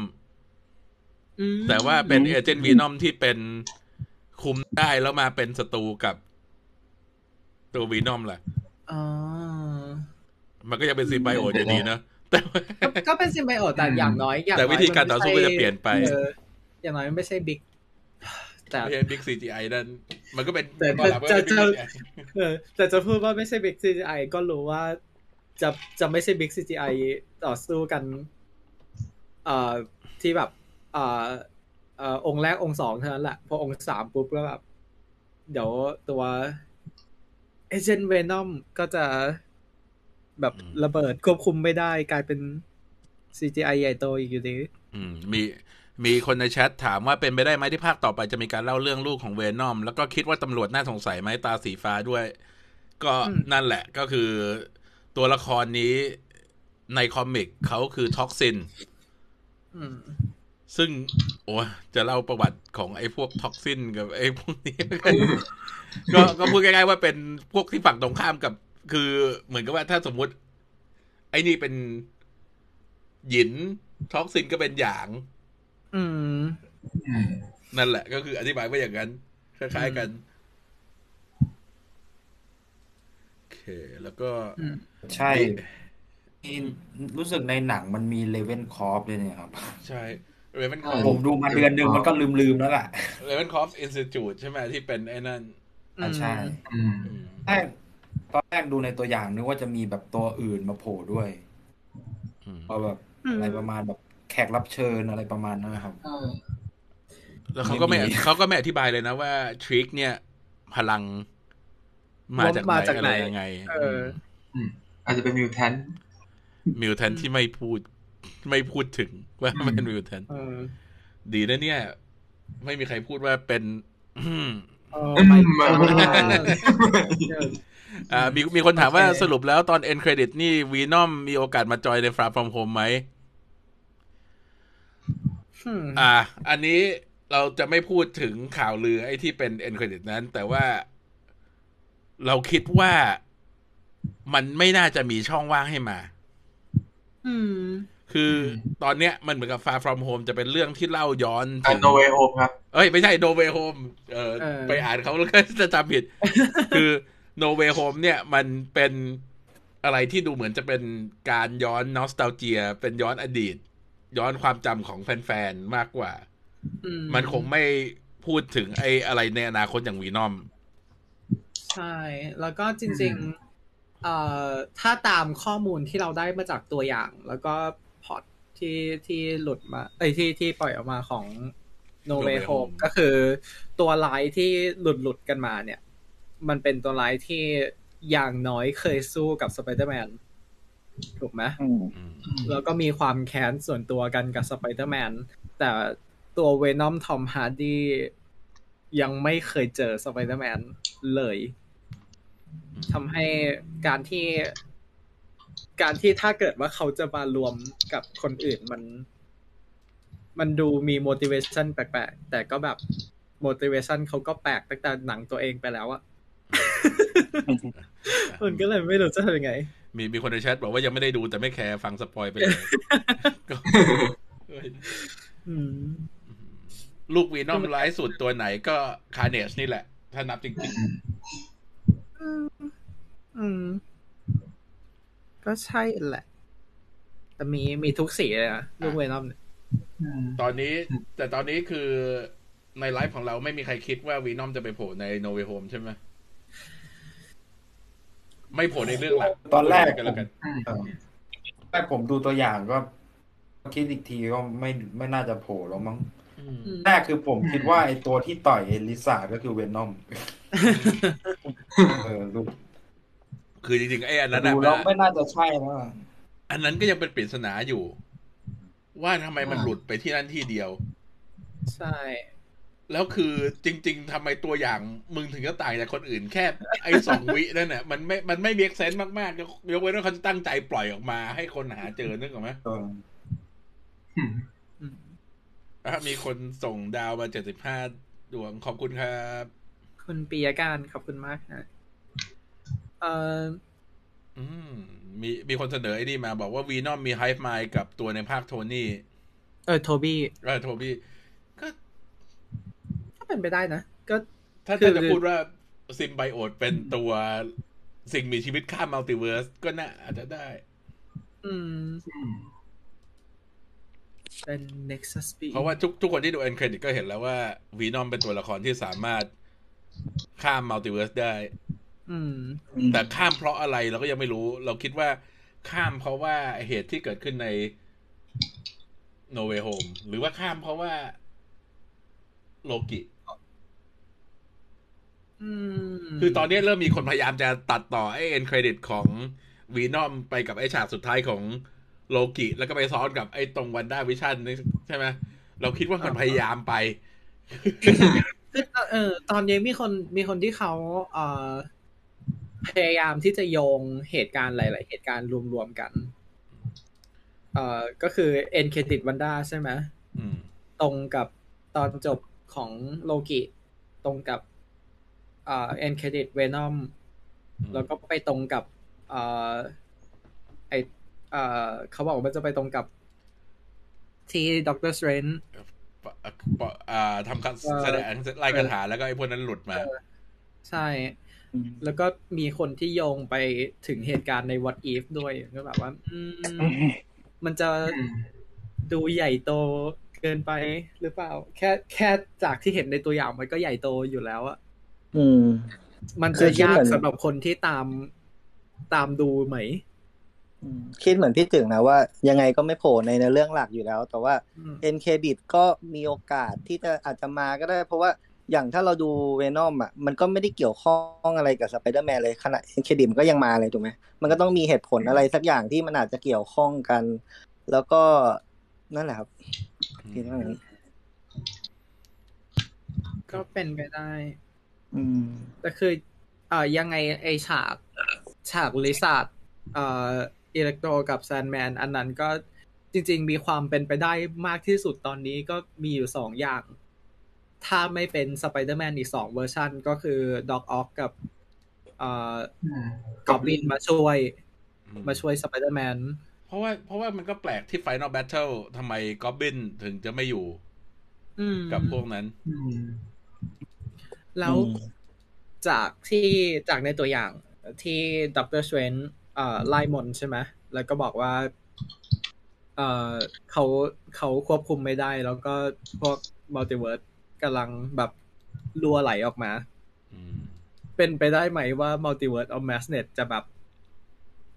อืมแต่ว่าเป็น Agent Venomที่เป็นคุมได้แล้วมาเป็นศัตรูกับตัว Venom แหละอ๋อมันก็ยังเป็น symbiote อยู่ดีนะแต่ว่าก็ก็เป็น symbiote แต่อย่างน้อยอย่างแต่น้อยวิธีการมันต่อไม่สู้ใช่ก็จะเปลี่ยนไปเอออย่างน้อยมันไม่ใช่ big แต่ ไม่ใช่ big CGI นั่นมันก็เป็นแต่ตอนหลังมันก็เป็นจะ Big จะ CGI เออแต่จะพูดว่าไม่ใช่บิ๊ก CGI ก็รู้ว่าจะจะไม่ใช่บิ๊ก CGI ต่อสู้กันเอ่อที่แบบเอ่อเอ่อองค์แรกองค์สองเท่านั้นแหละพอองค์สามปุ๊บก็แบบ เดี๋ยวตัวเอเจนต์เวนอมก็จะแบบอืมระเบิดควบคุมไม่ได้กลายเป็น CGI ใหญ่โตอีกอยู่ดี อืม มี มีคนในแชทถามว่าเป็นไปได้ไหมที่ภาคต่อไปจะมีการเล่าเรื่องลูกของเวนอม แล้วก็คิดว่าตำรวจน่าสงสัยไหมตาสีฟ้าด้วย ก็นั่นแหละก็คือตัวละครนี้ใน comic เขาคือ Toxin ซึ่ง โอ้จะเล่าประวัติของไอ้พวก Toxin กับไอ้พวกนี้ก็ก็พูดง่ายๆว่าเป็นพวกที่ฝั่งตรงข้ามกับ คือเหมือนกับว่าถ้าสมมุติ ไอ้นี่เป็นหยิน Toxin ก็เป็นหยาง อืมอืม นั่นแหละ ก็คืออธิบายไว้อย่างนั้น คล้ายๆกันโอเค แล้วก็อืมใช่มีรู้สึกในหนังมันมี Ravencroft ด้วยเนี่ยครับ ใช่เรเวนคใช่ผมดูมาเดือนหนึ่งมันก็ลืมๆแล้วแหละ Ravencroft Institute ใช่ไหมที่เป็นไอ้นั่นอ่าใช่อืมอืมแรกตอนแรกดูในตัวอย่างนึกว่าจะมีแบบตัวอื่นมาโผล่ด้วยอืมพอแบบอืมอะไรประมาณแบบ แขกรับเชิญอะไรประมาณนั้นนะครับใช่แล้วเขาก็ไม่ไม่มีเขาก็ไม่อธิบายเลยนะว่าทริกเนี่ย พลังมาจากไหนมาจากอะไหนไรยังไงเอออืมอาจจะเป็นมิวแทนมิวแทนที่ไม่พูด ไม่พูดถึงว่าอืมเป็นมิวแทนเออดีนะเนี่ย ไม่มีใครพูดว่าเป็นเอออืมไม่มาเอออ่ามีมีคนถามว่าโอเคสรุปแล้วตอน end credit นี่วีนอมมีโอกาสมาจอยใน Far From Home ไหมอืม อ่า อันนี้เราจะไม่พูดถึงข่าวลือไอ้ที่เป็น end credit นั้น แต่ว่าเราคิดว่ามันไม่น่าจะมีช่องว่างให้มา อืม คือตอนเนี้ยมันเหมือนกับ Far From Home จะเป็นเรื่องที่เล่าย้อนอัถึนงโนเวโฮมครับ เอ้ย ไม่ใช่ No Way Home เออเออไปอ่านเขาแล้วก็จะจำผิด คือ No Way Home เนี่ย มันเป็นอะไรที่ดูเหมือนจะเป็นการย้อน nostalgia เป็นย้อนอดีต ย้อนความจำของแฟนๆ มากกว่าอืมันคงไม่พูดถึงไอ้อะไรในอนาคตอย่าง Venom ใช่ แล้วก็จริงๆเอ่อถ้าตามข้อมูลที่เราได้มาจากตัวอย่าง แล้วก็พอร์ตที่ที่หลุดมาเอ้ยที่ที่ปล่อยออกมาของ No No Way Way Home Home ก็คือตัวร้ายที่หลุดหลุดกันมาเนี่ย มันเป็นตัวร้ายที่อย่างน้อยเคยสู้กับสไปเดอร์แมน ถูกไหมอืมอืมแล้วก็มีความแค้นส่วนตัวกันกับสไปเดอร์แมนแต่ตัว Venom Tom Hardy ยังไม่เคยเจอสไปเดอร์แมนเลยทำให้การที่ การที่ถ้าเกิดว่าเขาจะมารวมกับคนอื่นมัน มันดูมี motivation แปลกๆ แต่ก็แบบ motivation เขาก็แปลกตั้งแต่หนังตัวเองไปแล้วอะมันก็เลยไม่รู้จะทำยังไง มีมีคนในแชทบอกว่ายังไม่ได้ดูแต่ไม่แคร์ฟัง spoil ไปเลยก็เอ้ยอืมลูก Venom ร้ายสุดตัวไหนก็ Carnage นี่แหละ ถ้านับจริงอืมก็ใช่แหละ แต่มีมีทุกสีเลยนะลูก Venom เนี่ยๆตอนนี้ แต่ตอนนี้คือในไลฟ์ของเราไม่มีใครคิดว่าวีนอมจะไปโผล่ในโนเวโฮมใช่ไหม ไม่โผล่ในเรื่องหลักตอนแรกกันแล้วกันเออแรกผมดูตัวอย่างก็คิดอีกทีก็ไม่ไม่น่าจะโผล่แล้วมั้งอืมแรกคือผมคิดว่าไอตัวที่ต่อยเอลิซาก็คือเวนอมเออดูคือจริงๆไอ้อันนั้นดูอะแล้วไม่น่าจะใช่แล้วอะอันนั้นก็ยังเป็นปริศนาอยู่ ว่าทำไมมันหลุดไปที่นั่นที่เดียว ใช่ แล้วคือจริง ๆทำไมตัวอย่างมึงถึงจะต่างจากคนอื่นแค่ไอ้สองวินั่นน่ะมันไม่มันไม่เบียกเซนต์มากๆยกยกเว้นว่าเขาจะตั้งใจปล่อยออกมาให้คนหาเจอนึกออกไหมเอออืมอะมีคนส่งดาวมาเจ็ดสิบห้าดวงขอบคุณครับ คุณปียการขอบคุณมากนะเอ่ออืมมีมีคนเสนอไอ้นี่มาบอกว่า Venom มี hive mind กับตัวในภาคโทนี่ เออโทบี้ก็โทบี้ก็ก็ เป็นไปได้นะ ก็ถ้าคือถ้าจะพูดว่า symbiote เป็นตัวสิ่งมีชีวิตข้าม multiverseก็น่าอาจจะได้ อืม เป็น Nexus B เพราะว่าทุกทุกคนที่ดู end credit ก็เห็นแล้วว่า Venom เป็นตัวละครที่สามารถข้าม multiverse ได้ อืม แต่ข้ามเพราะอะไรเราก็ยังไม่รู้ เราคิดว่าข้ามเพราะว่าเหตุที่เกิดขึ้นใน No Way Home หรือว่าข้ามเพราะว่าโลกิอืม คือตอนนี้เริ่มมีคนพยายามจะตัดต่อไอ้ end credit ของ Venom ไปกับไอ้ฉากสุดท้ายของโลกิ แล้วก็ไปซ้อนกับไอ้ตรง WandaVision นี่ใช่ไหมเราคิดว่ามันพยายามไปคือเออตอนนี้มีคนมีคนที่เขาเอ่อพยายามที่จะโยงเหตุการณ์หลาย ๆ เหตุการณ์รวม ๆ กัน เอ่อ ก็คือ end credit วันด้าใช่ไหมอืมตรงกับตอนจบของโลกิ ตรงกับ เอ่อ end credit Venomแล้วก็ไปตรงกับเอ่อไอเอ่อเขาบอกว่ามันจะไปตรงกับที่ด็อกเตอร์สเตรนจ์ปะปะอ่าทำการแสดงร่ายคาถาแล้วก็ไอ้พวกนั้นหลุดมา ใช่ แล้วก็มีคนที่โยงไปถึงเหตุการณ์ใน What If ด้วยก็แบบว่าอืมมันจะดูใหญ่โตเกินไปหรือเปล่า แค่แค่จากที่เห็นในตัวอย่างมันก็ใหญ่โตอยู่แล้วอะ อืม มันคืจะอคิดยาเหกมือนสำหรับคนที่ตามตามดูไหมอืมคิดเหมือนพี่ตึงนะว่า ยังไงก็ไม่โผล่ในเนื้อเรื่องหลักอยู่แล้ว แต่ว่าอืม end credit ก็มีโอกาสที่จะอาจจะมาก็ได้ เพราะว่าอย่างถ้าเราดู Venom อะมันก็ไม่ได้เกี่ยวข้องอะไรกับสไปเดอร์แมนเลยขนาด end credit มันก็ยังมาเลยถูกไหมมันก็ต้องมีเหตุผลอะไรสักอย่างที่มันอาจจะเกี่ยวข้องกัน แล้วก็นั่นแหละครับคิดว่าอย่างนั้นก็เป็นไปได้อืม แต่คือเอ่อยังไงไอฉากฉาก Lizard เอ่อ Electro กับ Sandman อันนั้นก็จริง ๆ มีความเป็นไปได้มากที่สุดตอนนี้ก็มีอยู่สองอย่าง ถ้าไม่เป็นสไปเดอร์แมนอีกสองเวอร์ชันก็คือ Doc Ock กับเอ่ออืมกอบลินมาช่วยอืมมาช่วยสไปเดอร์แมนเพราะว่าเพราะว่ามันก็แปลกที่ Final Battle ทำไมก็อบบินถึงจะไม่อยู่อืมกับพวกนั้นอืม แล้วอืมจากที่จากในตัวอย่างที่ด็อกเตอร์สเตรนจ์เอ่อร่ายมนต์ใช่ไหมแล้วก็บอกว่าเอ่อเขาเขาควบคุมไม่ได้ แล้วก็พวก multiverse กำลังแบบรัวไหลออกมาอืมเป็นไปได้ไหมว่า Multiverse of Madness จะแบบ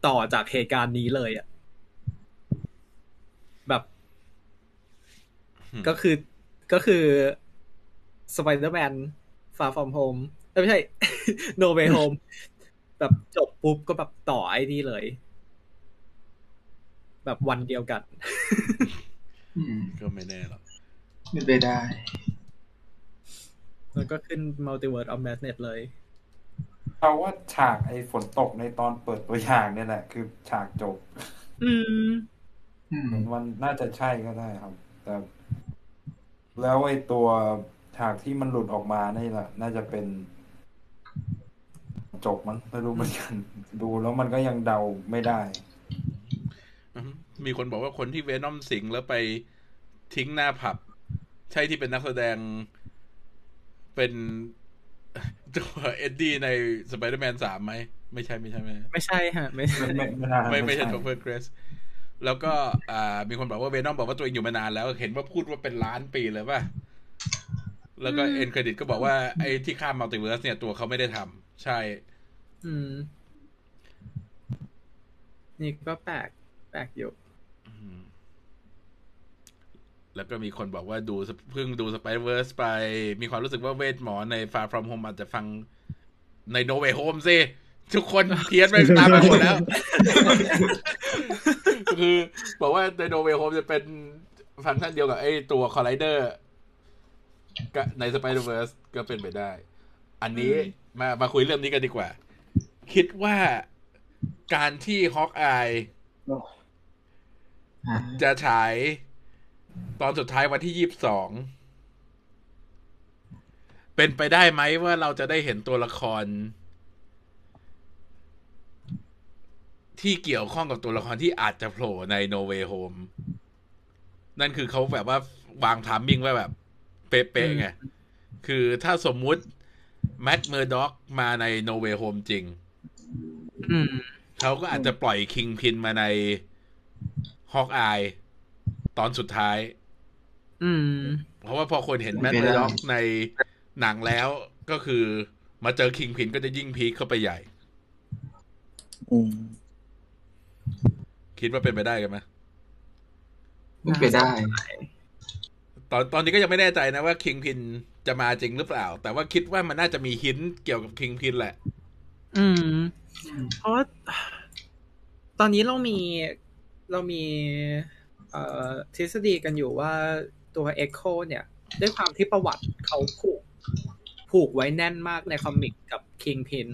ต่อจากเหตุการณ์นี้เลยอะแบบ ก็คือก็คือสไปเดอร์แมน Far From Home ไม่ใช่ No Way Home แบบจบปุ๊บก็แบบต่อไอ้นี่เลย แบบวันเดียวกันอืมก็ไม่แน่หรอกเป็นไปได้ แล้วก็ขึ้น Multiverse of Madness เลยเราว่าฉากไอ้ฝนตกในตอนเปิดตัวอย่างเนี่ยแหละ คือฉากจบ อืมอืมมันน่าจะใช่ก็ได้ครับ แต่ แล้วไอ้ตัว ฉากที่มันหลุดออกมานี่แหละน่าจะเป็นจบมั้งไม่รู้เหมือนกัน ดูแล้วมันก็ยังเดาไม่ได้อืมมีคนบอกว่าคนที่เวนอมสิงแล้วไปทิ้งหน้าผับ ใช่ที่เป็นนักแสดงเป็นตัวเอ็ดดี้ในสไปเดอร์แมนสามไหม ไม่ใช่ไม่ใช่ไม่ใช่ไม่ใช่ฮะ ไม่ใช่ไม่ไม่ไม่น่าไม่ไม่ใช่ใช่ Topher Grace แล้วก็อ่ามีคนบอกว่า Venom บอกว่าตัวเองอยู่มานานแล้ว เห็นว่าพูดว่าเป็นล้านปีเลยป่ะ แล้วก็ end credit ก็บอกว่าไอ้ที่ข้าม multiverse เนี่ยตัวเขาไม่ได้ทำใช่ อืม นี่ก็แปลกแปลกอยู่อืมแล้วก็มีคนบอกว่าดูเพิ่งดูสไปเวอร์สไป มีความรู้สึกว่าเวทหมอใน Far From Home อาจจะฟังใน No Way Home สิทุกคนเพี้ยนไปตามไปหมดแล้ว คือ บอกว่าใน No Way Home จะเป็นฟังก์ชันเดียวกับไอ้ตัว Collider ก็ใน Spider-Verse ก็เป็นไปได้ อันนี้มามาคุยเรื่องนี้กันดีกว่า คิดว่าการที่ฮอกอายอ่าจะฉายตอนสุดท้ายวันที่ยี่สิบสอง เป็นไปได้ไหมว่าเราจะได้เห็นตัวละคร ที่เกี่ยวข้องกับตัวละครที่อาจจะโผล่ใน No Way Home นั่นคือเขาแบบว่าวาง timing ไว้แบบ เป๊ะๆไง คือถ้าสมมุติแม t เมอร์ด็อกมาใน No Way Home จริงอืมเขาก็อาจจะปล่อยคิงพินมาในฮอกอายตอนสุดท้าย อืม เพราะว่าพอคนเห็นแมทไม่เมได้ด็อกในหนังแล้วก็คือมาเจอคิงพินก็จะยิ่งพีคเข้าไปใหญ่อืมคิดว่าเป็นไปได้กันไหมเป็นไปได้ ตอนตอนนี้ก็ยังไม่แน่ใจนะว่าคิงพินจะมาจริงหรือเปล่า แต่ว่าคิดว่ามันน่าจะมีหินเกี่ยวกับคิงพินแหละ อืม เพราะว่าตอนนี้เรามีเรามีเอ่อทฤษฎีกันอยู่ว่าตัว Echo เนี่ย ด้วยความที่ประวัติเขาผูก ผูกไว้แน่นมากในคอมิกกับ Kingpin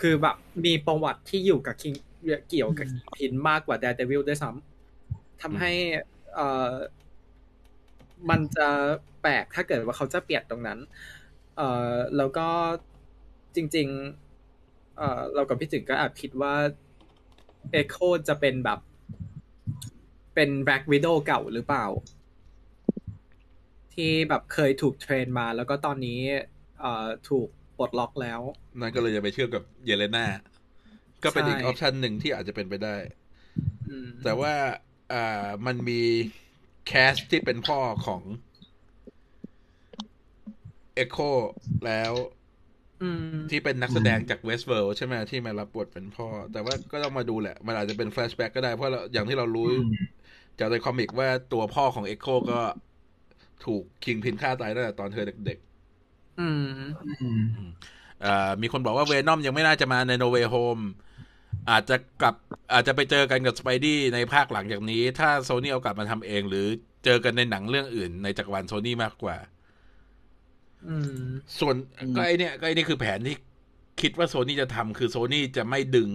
คือแบบมีประวัติที่อยู่กับ King เกี่ยวกับ Kingpin มากกว่า Daredevil ด้วยซ้ำทำให้เอ่อ มันจะแปลกถ้าเกิดว่าเขาจะเปลี่ยนตรงนั้น เอ่อแล้วก็จริง ๆ เอ่อเรากับพี่จึงก็แอบคิดว่า Echo จะเป็นแบบ เป็น Black Widow เก่าหรือเปล่า ที่แบบเคยถูกเทรนมา แล้วก็ตอนนี้ เอ่อถูกปลดล็อกแล้ว นั่นก็เลยจะไปเชื่อมกับเยเลนาก็เป็นอีกอใช่อปชันหนึ่งที่อาจจะเป็นไปได้อืมแต่ว่า อ่ามันมี cast ที่เป็นพ่อของ Echo แล้วอืมที่เป็นนักแสดงจาก Westworld ใช่ไหมที่มารับบทเป็นพ่อ แต่ว่าก็ต้องมาดูแหละ มันอาจจะเป็น flashback ก็ได้ เพราะเราอย่างที่เรารู้อืมจากใน comic ว่าตัวพ่อของ Echo ก็ถูก Kingpin ฆ่าตายตั้งแต่ตอนเธอเด็กอืมอืมๆอ่ามีคนบอกว่า Venom ยังไม่น่าจะมาใน No Way Home อาจจะกลับอาจจะไปเจอกันกับสไปดี้ในภาคหลังจากนี้ ถ้าโซนี่เอากลับมาทำเอง หรือเจอกันในหนังเรื่องอื่น ในจักรวาลโซนี่มากกว่าอืมส่วนก็ไอเนี่ยก็ไอนี่คือแผนที่คิดว่าโซนี่จะทำคือโซนี่จะไม่ดึง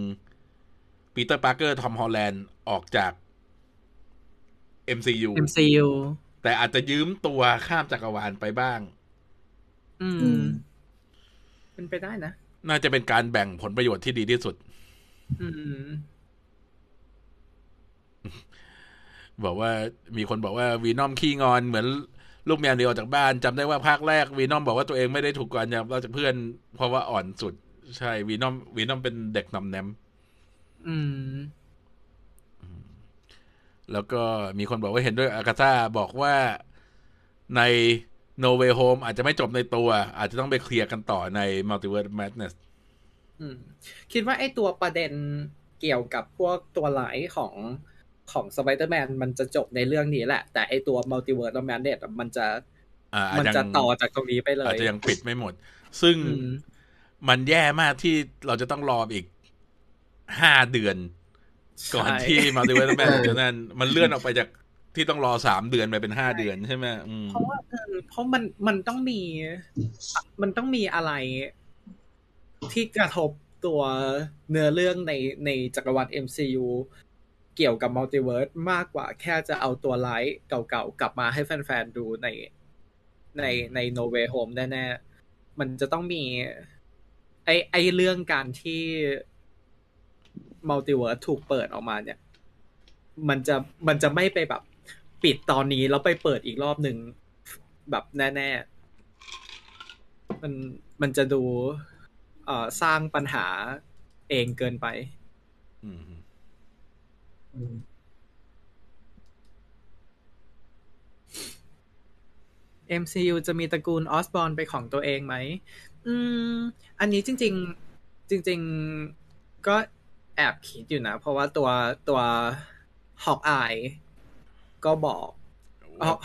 ปีเตอร์ปาร์เกอร์ทอมฮอลแลนด์ออกจาก MCU MCU แต่อาจจะยืมตัวข้ามจักรวาลไปบ้าง อือืมมเป็นไปได้นะ น่าจะเป็นการแบ่งผลประโยชน์ที่ดีที่สุดอืม บอกว่ามีคนบอกว่าวีนอมขี้งอนเหมือนลูกแมวเดียวออกจากบ้านจำได้ว่าภาคแรกวีนอมบอกว่าตัวเองไม่ได้ถูกก่อนจากเราจากเพื่อน เพราะว่าอ่อนสุด ใช่วีนอมวีนอมเป็นเด็กนำแนมอืม แล้วก็มีคนบอกว่าเห็นด้วยอากาธาบอกว่าใน No Way Home อาจจะไม่จบในตัว อาจจะต้องไปเคลียร์กันต่อใน Multiverse Madness คิดว่าไอ้ตัวประเด็นเกี่ยวกับพวกตัวร้ายของของสไปเดอร์แมนมันจะจบในเรื่องนี้แหละ แต่ไอ้ตัวมั Multiverse Madness มันจะอ่าอาจมันยังจะต่อจากตรงนี้ไปเลอาจจะยังปิดไม่หมด ซึ่งอืมมันแย่มากที่เราจะต้องรออีกห้าเดือน ก่อนใช่ที่ Multiverse Madness จะนั่นมันเลื่อนออกไปจากที่ต้องรอสามเดือนไปเป็นห้าเดือนใช่ไหมอืมเพราะว่าเออเพราะมันมันต้องมี มันต้องมีอะไร ที่กระทบตัวเนื้อเรื่องในในจักรวาล MCU เกี่ยวกับ multiverse มากกว่าแค่จะเอาตัวร้ายเก่าๆ กลับมาให้แฟนๆ ดูในในใน No Way Home แน่ๆ มันจะต้องมี ไอไอเรื่องการที่มัลติเวิร์สถูกเปิดออกมาเนี่ย มันจะมันจะไม่ไปแบบปิดตอนนี้แล้วไปเปิดอีกรอบหนึ่งแบบแน่ ๆ มันมันจะดู เอ่อสร้างปัญหาเองเกินไป อืม MCU จะมีตระกูลออสบอ n เป็นของตัวเองไหม อืม อันนี้จริง ๆ จริง ๆ ก็แอบคิดอยู่นะ เพราะว่าตัวตัวฮอกอายก็บอก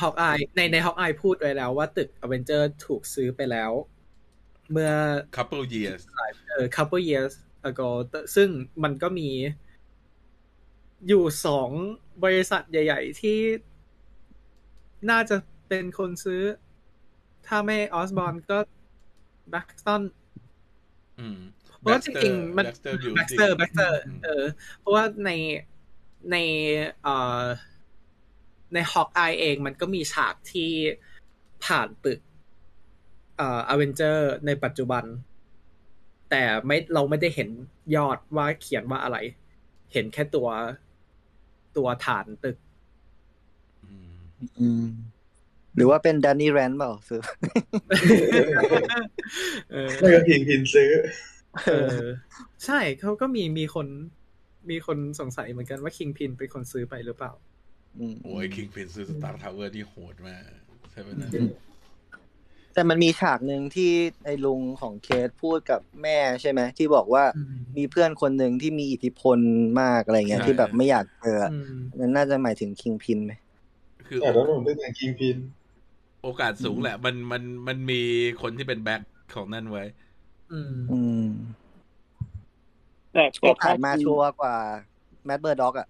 ฮอกอายในในฮอกอายพูดไว้แล้วว่าตึกอเวนเจอร์ถูกซื้อไปแล้ว เมื่อ couple years เออ couple years ago แต่ซึ่งมันก็มีอยู่สองบริษัทใหญ่ ๆ ที่น่าจะเป็นคนซื้อ ถ้าไม่ Osborn ก็ Baxterอืมเพราะว่าจริงๆมัน Baxter Building Baxter Baxter อืมเออ เพราะว่าในในเอ่อใน Hawkeye เองมันก็มีฉากที่ผ่านตึกเอ่ออเวนเจอร์ในปัจจุบัน แต่ไม่เราไม่ได้เห็นยอดว่าเขียนว่าอะไร เห็นแค่ตัวตัวฐานตึกอืมอืมหรือว่าเป็นแดนนี่แรนเปล่าซื้อเออไม่ก็พินพินซื้อเออใช่เขาก็มีมีคนมีคนสงสัยเหมือนกันว่าคิงพินเป็นคนซื้อไปหรือเปล่าอืมโอ้ย Kingpin ซื้อ Star Tower ที่โหดมากใช่ไหมนะ แต่มันมีฉากหนึ่งที่ไอ้ลุงของเคสพูดกับแม่ใช่ไหมที่บอกว่าอืมมีเพื่อนคนหนึ่งที่มีอิทธิพลมากอะไรเงี้ยใช่ที่แบบไม่อยากเจออืมนั่นน่าจะหมายถึงคิงพินไหมคือแต่แล้วผมได้แต่งคิงพิน โอกาสสูงแหละ มันมันมันมีคนที่เป็น back ของนั่นไว้ อืมอืมแต่ก็แต่ถ้าผ่านมาชัวร์กว่าแมตต์เมอร์ด็อกอะ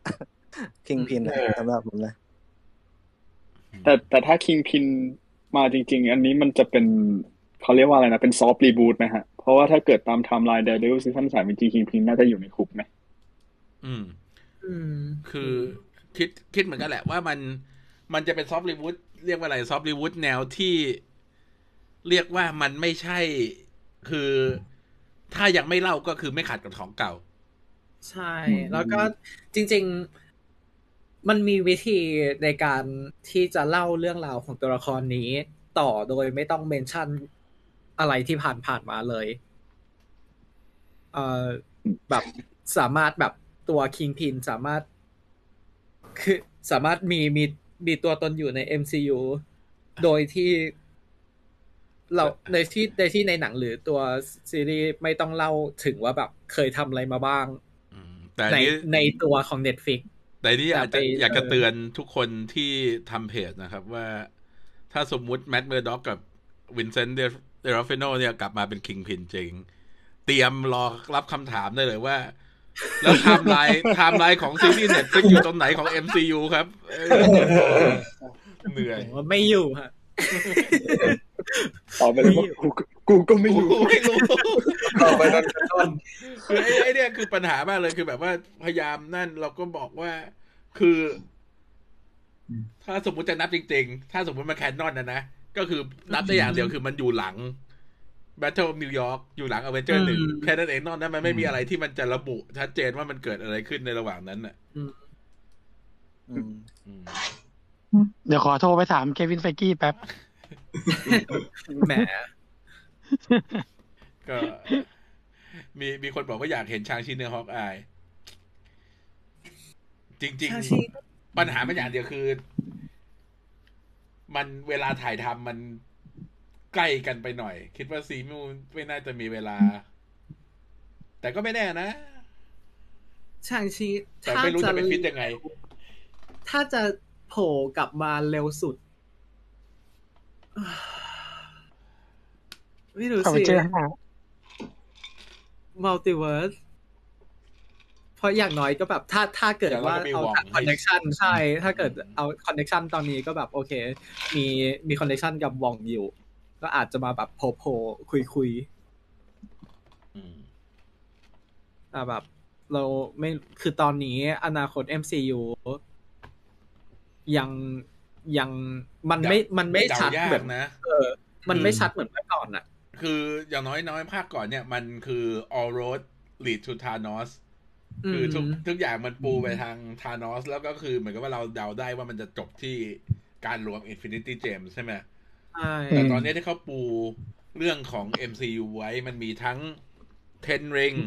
คิงพินเออสำหรับผมนะแต่แต่ถ้าคิงพิน มาจริง ๆ อันนี้มันจะเป็นเขาเรียกว่าอะไรนะ เป็น soft reboot ไหมฮะ เพราะว่าถ้าเกิดตาม timeline Daredevil season สามจริงคิงพินน่าจะอยู่ในคุกไหมอืม อืม คือคิดคิดเหมือนกันแหละว่ามันมันจะเป็น soft reboot เรียกว่าอะไร soft reboot แนวที่เรียกว่ามันไม่ใช่คือถ้ายังไม่เล่าก็คือไม่ขัดกับของเก่า ใช่ แล้วก็จริง ๆ มันมีวิธีในการที่จะเล่าเรื่องราวของตัวละครนี้ ต่อโดยไม่ต้อง mention อะไรที่ผ่านผ่านๆมาเลย เอ่อแบบสามารถแบบตัวคิงพินสามารถ คือสามารถมีมีมีตัวตนอยู่ใน MCU โดยที่เราในที่ในที่ในหนังหรือตัวซีรีส์ไม่ต้องเล่าถึงว่าแบบเคยทำอะไรมาบ้างอืมแต่อันในนี้ในตัวของ Netflix แต่อันนี้อยากจะแต่ไปอยากจะเออเตือนทุกคนที่ทำเพจนะครับว่าถ้าสมมุติแมตต์เมอร์ด็อกกับวินเซนต์ดิโอโนฟริโอเนี่ยกลับมาเป็นคิงพินจริง เตรียมรอรับคำถามได้เลยว่า แล้ว timeline timeline ของซีรีส์ Netflix อยู่ตรงไหนของ MCU ครับเออเหนื่อยผมว่าไม่อยู่ฮะตอบไปเลยว่ากูกูก็ไม่รู้กูไม่รู้ ต่อไปนอนกันนอนคือไอ้ไอ้เนี่ยคือปัญหามากเลยคือแบบว่าพยายามนั่นเราก็บอกว่าคือ ถ้าสมมติจะนับจริง ๆ ถ้าสมมติมัน canon นะนะก็คือนับได้อย่างเดียวคือมันอยู่หลัง Battle of New York อยู่หลัง a v e n g e r หนึ่งแค่นั้นเองนอกนั้นมันไม่มีอะไรที่มันจะระบุชัดเจนว่ามันเกิดอะไรขึ้นในระหว่างนั้นน่ะอืมอืมเดี๋ยวขอโทรไปถามเควินไฟกีแป๊บแหมก็ มีมีคนบอกว่าอยากเห็นชางชีใน Hawkeyeจริงชาชิๆปัญหามันอย่างเดียวคือ มันเวลาถ่ายทำมันใกล้กันไปหน่อย คิดว่าซีมูไม่น่าจะมีเวลา แต่ก็ไม่แน่นะชางชีแต่ถ้าไม่รู้จะจะไปฟิตยังไง ถ้าจะโผล่กลับมาเร็วสุดไม่รู้เข้าไปสิเจอห้า multiverse เพราะอย่างน้อยก็แบบถ้าถ้าเกิดอย่างน้อยว่าก็มีเอาหวังคอนเน c ชันใช่ ถ้าเกิดเอาคอนเน c ชันตอนนี้ก็แบบโอเค มีมีคอนเน c ชันกับวองอยู่ ก็อาจจะมาแบบโผล่โผล่คุยคุยอืมแต่แบบ เราไม่คือตอนนี้อนาคต MCU ยังยังมันไม่มันไม่เดาชัดยากเหมือนนะเออ มันไม่คือชัดเหมือนเมื่อก่อนอะ คืออย่างน้อยน้อยภาคก่อนเนี่ย มันคือ all road lead to Thanos คือทุกอืมทุกอย่างมันปูไปทางธานอสแล้วก็คือเหมือนกับว่าเราเดาได้ว่ามันจะจบที่การรวม Infinity Gems ใช่ไหมใช่แต่ตอนนี้ที่เขาปูเรื่องของ MCU ไว้มันมีทั้ง Ten Ring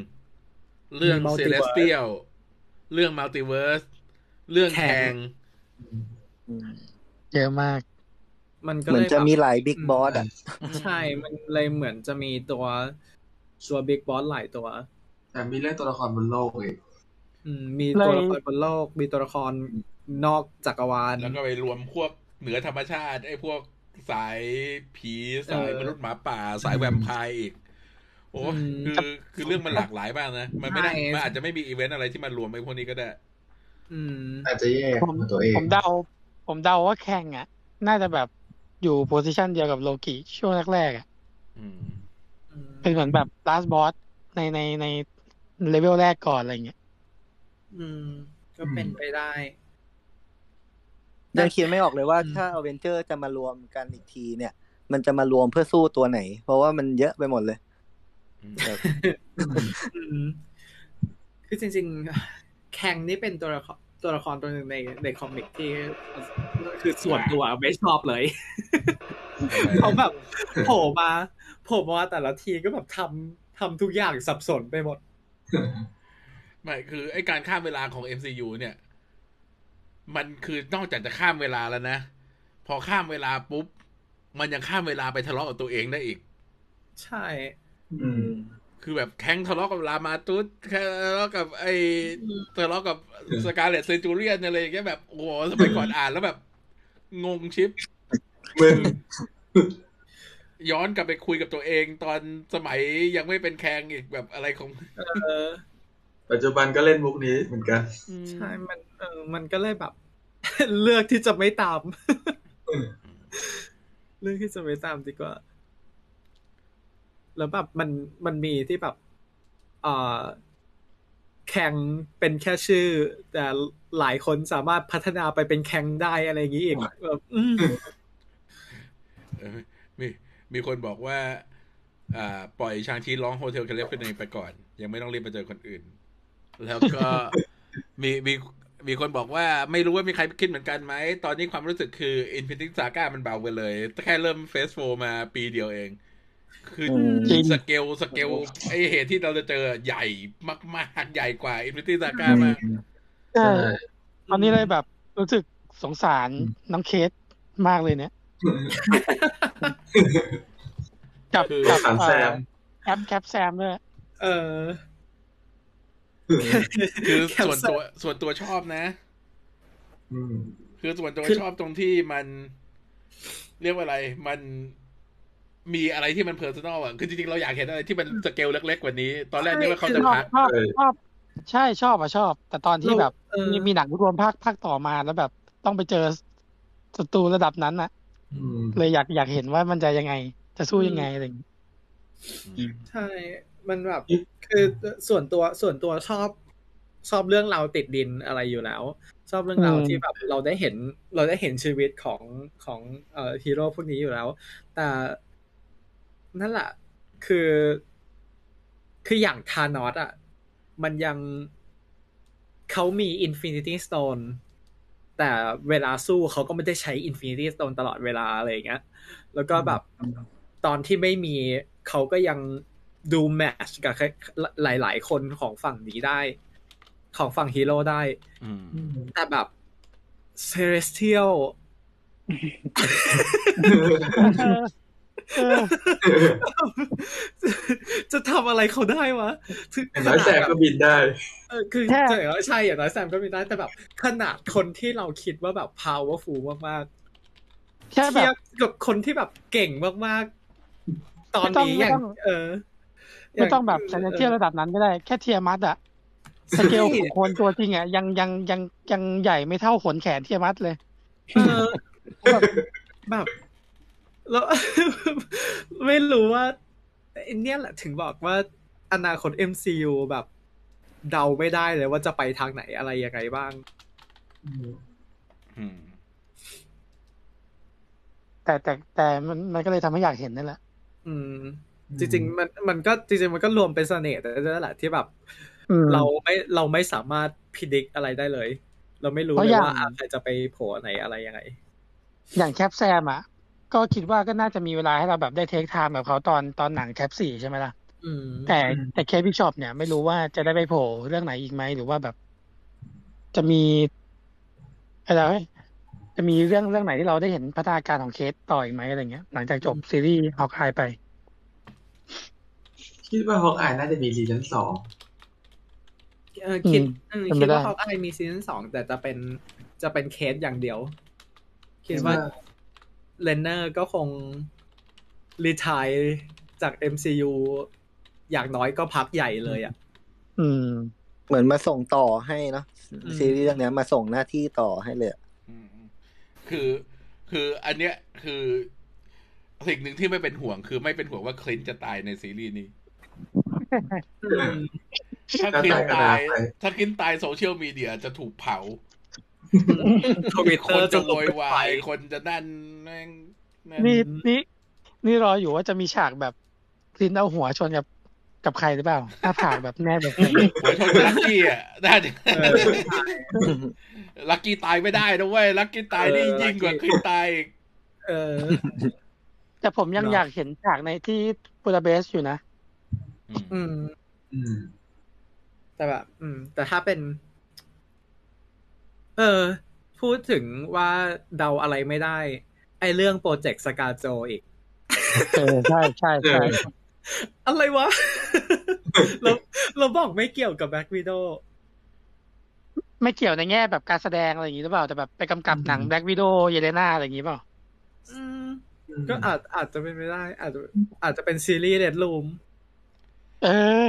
เรื่อง Celestial เรื่อง Multiverse เรื่องแคงอืมเยอะมาก มันก็เลยเหมือนจะมีแบบหลาย big boss อะใช่ มันเลยเหมือนจะมีตัวตัว big boss หลายตัว แต่มีเรื่องตัวละครบนโลกอีกอืมมีเลยตัวละครบนโลก มีตัวละครนอกจักรวาลแล้วก็ไปรวมพวกเหนือธรรมชาติไอ้พวกสายผีสายเออมนุษย์หมาป่า สายแวมไพร์อีกโอ้อืมคือคือเรื่องมันหลากหลายมากนะ มันไม่ได้ใช่มันอาจจะไม่มีอีเวนต์อะไรที่มันรวมไอ้พวกนี้ก็ได้อืมอาจจะแยกผมของตัวเองผมเดา ผมเดาว่าแคงอะ น่าจะแบบ อยู่ position เดียวกับโลกิช่วงแรกๆอะอืมเป็นเหมือนแบบ last boss ในในในเลเวลแรกก่อนอะไรเงี้ย อืม ก็เป็นไปได้ยังคิดไม่ออกเลยว่าอืมถ้าอเวนเจอร์จะมารวมกันอีกทีเนี่ย มันจะมารวมเพื่อสู้ตัวไหน เพราะว่ามันเยอะไปหมดเลยอืมแบบอืมคือจริงๆ แข่งนี่เป็นตัวละคร ตัวละครตัวหนึ่งในในคอมิกที่คือส่วนตัวไม่ชอบเลยเขาแบบโผล่มาโผล่มาแต่ละทีก็แบบทำทำทุกอย่างสับสนไปหมดไม่คือไอ้การข้ามเวลาของ MCU เนี่ย มันคือนอกจากจะข้ามเวลาแล้วนะ พอข้ามเวลาปุ๊บ มันยังข้ามเวลาไปทะเลาะกับตัวเองได้อีก ใช่ อืม คือแบบแข้งทะเลาะกับลามาตุสแค่ทะเลาะกับไอ้ทะเลาะกับสกาเลตเซนจูเรียนอะไรอย่างเงี้ยแบบโอ้โหสมัยก่อนอ่านแล้วแบบ งงชิปมึงย้อนกลับไปคุยกับตัวเองตอนสมัยยังไม่เป็นแคงอีกแบบอะไรของเออปัจจุบันก็เล่นมุกนี้เหมือนกัน ใช่ มันเออมันก็เลยแบบ เลือกที่จะไม่ตาม เลือกที่จะไม่ตามดีกว่า แล้วแบบมันมันมีที่แบบเอ่อแข่งเป็นแค่ชื่อ แต่หลายคนสามารถพัฒนาไปเป็นแข่งได้อะไรอย่างนี้อีกแบบอืมเออมีมีคนบอกว่าอ่า ปล่อยชางชีร้องโฮเทลแคลิฟอร์เนียไปก่อน ยังไม่ต้องรีบไปเจอคนอื่น แล้วก็มีมีมีคนบอกว่าไม่รู้ว่ามีใครคิดเหมือนกันไหม ตอนนี้ความรู้สึกคือ Infinity Saga มันเบาไปเลย แค่เริ่ม Phase Four มาปีเดียวเอง คือจริงสเกลสเกลไอ้เหตุที่เราจะเจอใหญ่มากๆ ใหญ่กว่า Infinity Saga มากใช่ตอนนี้เลยแบบรู้สึกสงสารน้องเคทมากเลยเนี่ยกับคือกับสงสารแซมแอปแคปแซมด้วยเออ คือแคปส่วนเซอร์ตัวส่วนตัวชอบนะอืมคือส่วนตัวคือชอบตรงที่มัน เรียกว่าอะไร มัน มีอะไรที่มัน personal อะ คือจริงๆ เราอยากเห็นอะไรที่มันสเกลเล็กๆกว่านี้ ตอนแรกนึกว่าเขาจะชอบพักชอบเออชอบ ใช่ชอบอะชอบ แต่ตอนที่แบบเออมีมีหนังรวมภาคภาคต่อมาแล้วแบบต้องไปเจอศัตรูระดับนั้นอะอืมเลยอยากอยากเห็นว่ามันจะยังไง จะสู้ยังไงอะไรอย่างงี้ใช่ มันแบบ คือส่วนตัวส่วนตัวชอบ ชอบเรื่องราวติดดินอะไรอยู่แล้ว ชอบเรื่องราวที่แบบเราได้เห็น เราได้เห็นชีวิตของของเอ่อฮีโร่พวกนี้อยู่แล้ว แต่ นั่นแหละ คือ คืออย่างทานอสอะ มันยังเขามี Infinity Stoneแต่เวลาสู้เขาก็ไม่ได้ใช้ Infinity Stone ตลอดเวลาอะไรอย่างเงี้ย แล้วก็แบบตอนที่ไม่มีเขาก็ยังดู match กับหลาย ๆ คนของฝั่งนี้ได้ ของฝั่งฮีโร่ได้อืมแต่แบบเซเ e สเทียลเออ จะทำอะไรเขาได้วะคืออย่างน้อยแสงก็บินได้เออคือแค่ใช่ใช่อย่างน้อยแซมก็มีได้แต่แบบ ขนาดคนที่เราคิดว่าแบบ powerful มากๆแค่แบเทียบบกับคนที่แบบเก่งมากๆ ตอนนี้ไม่อต้ย่าองงเออไม่ต้องแบบย่าใช้เทียบระดับนั้นก็ได้ แค่เทียมัดอะสเกลของคนตัวจริงอะยังยังยังยังใหญ่ไม่เท่าขนแขนเทียมัดเลยเออแบบ แบบแล้วไม่รู้ว่าไอ้เนี่ยแหละถึงบอกว่าอนาคต MCU แบบเดาไม่ได้เลยว่าจะไปทางไหนอะไรยังไงบ้างอืมแต่แต่แต่มันมันก็เลยทำให้อยากเห็นนั่นแหละ อืม จริง ๆ มันมันก็จริง ๆ มันก็รวมเป็นเสน่ห์แต่ด้วยแหละที่แบบอืมเราไม่เราไม่สามารถพิจิตอะไรได้เลย เราไม่รู้เพราะเลยอย่างว่าอะใครจะไปโผล่ไหนอะไรยังไง อย่างแคปแซมอะ ก็คิดว่าก็น่าจะมีเวลาให้เราแบบได้ take time แบบเขาตอนตอนหนังแคปสี่ใช่ไหมล่ะอืมแต่แต่ Kate Bishop เนี่ยไม่รู้ว่าจะได้ไปโผล่เรื่องไหนอีกไหมหรือว่าแบบ จะมีอะไรวะจะมีเรื่องเรื่องไหนที่เราได้เห็นพัฒนาการของเคทต่ออีกไหมอะไรเงี้ย หลังจากจบซีรีส์ Hawkeye ไป คิดว่า Hawkeye น่าจะมีซีซั่นสองเออคิดอืมเออเป็นไปคิดว่าได้เขาไอมีซีซั่นสองแต่จะเป็นจะเป็นเคทอย่างเดียว คิดว่า Renner ก็คง retire จาก MCU อย่างน้อยก็พักใหญ่เลยอะ อืม เหมือนมาส่งต่อให้เนาะอืมซีรีส์เรื่องเนี้ยมาส่งหน้าที่ต่อให้เลยอะอืมคือคืออันเนี้ยคือสิ่งหนึ่งที่ไม่เป็นห่วงคือไม่เป็นห่วงว่าคลินต์จะตายในซีรีส์นี้อืมถ้าก็คลินตายต์ก็ตายตาย ถ้าคลินต์ตายโซเชียลมีเดียจะถูกเผา ทวิตคเตอนร์จะจะโวลุกยเป็นวาไฟยคนจะนั่นแม่งนั่นนี่นี่นี่รออยู่ว่าจะมีฉากแบบคลินเอาหัวชนกับกับใครหรือเปล่าหน้าผากแบบแน่แบบไหนหัวชนกับลักกี้อะน่าจะเออใช่ลักกี้ตายไม่ได้นะเว้ยลักกี้ตายนี่เออยิ่งกว่า Lucky คลินต์ตายอีกเออ แต่ผมยังเนอะอยากเห็นฉากในที่บูดาเปสต์อยู่นะอืมอืมอืมแต่แบบ อืม แต่ถ้าเป็น เออ พูดถึงว่าเดาอะไรไม่ได้ ไอ้เรื่องโปรเจกต์ ScarJo อีกเออใช่ใช่ใช่เอออะไรวะ เราเราบอกไม่เกี่ยวกับ Black Widowไม่เกี่ยวในแง่แบบการแสดงอะไรอย่างนี้หรือเปล่า แต่แบบไปกำกับหนัง Black Widow เยเลนาอะไรอย่างนี้เปล่าอืมก็อาจอาจจะเป็นไม่ได้ อาจจะอาจจะเป็นซีรีส์ Red Roomเออ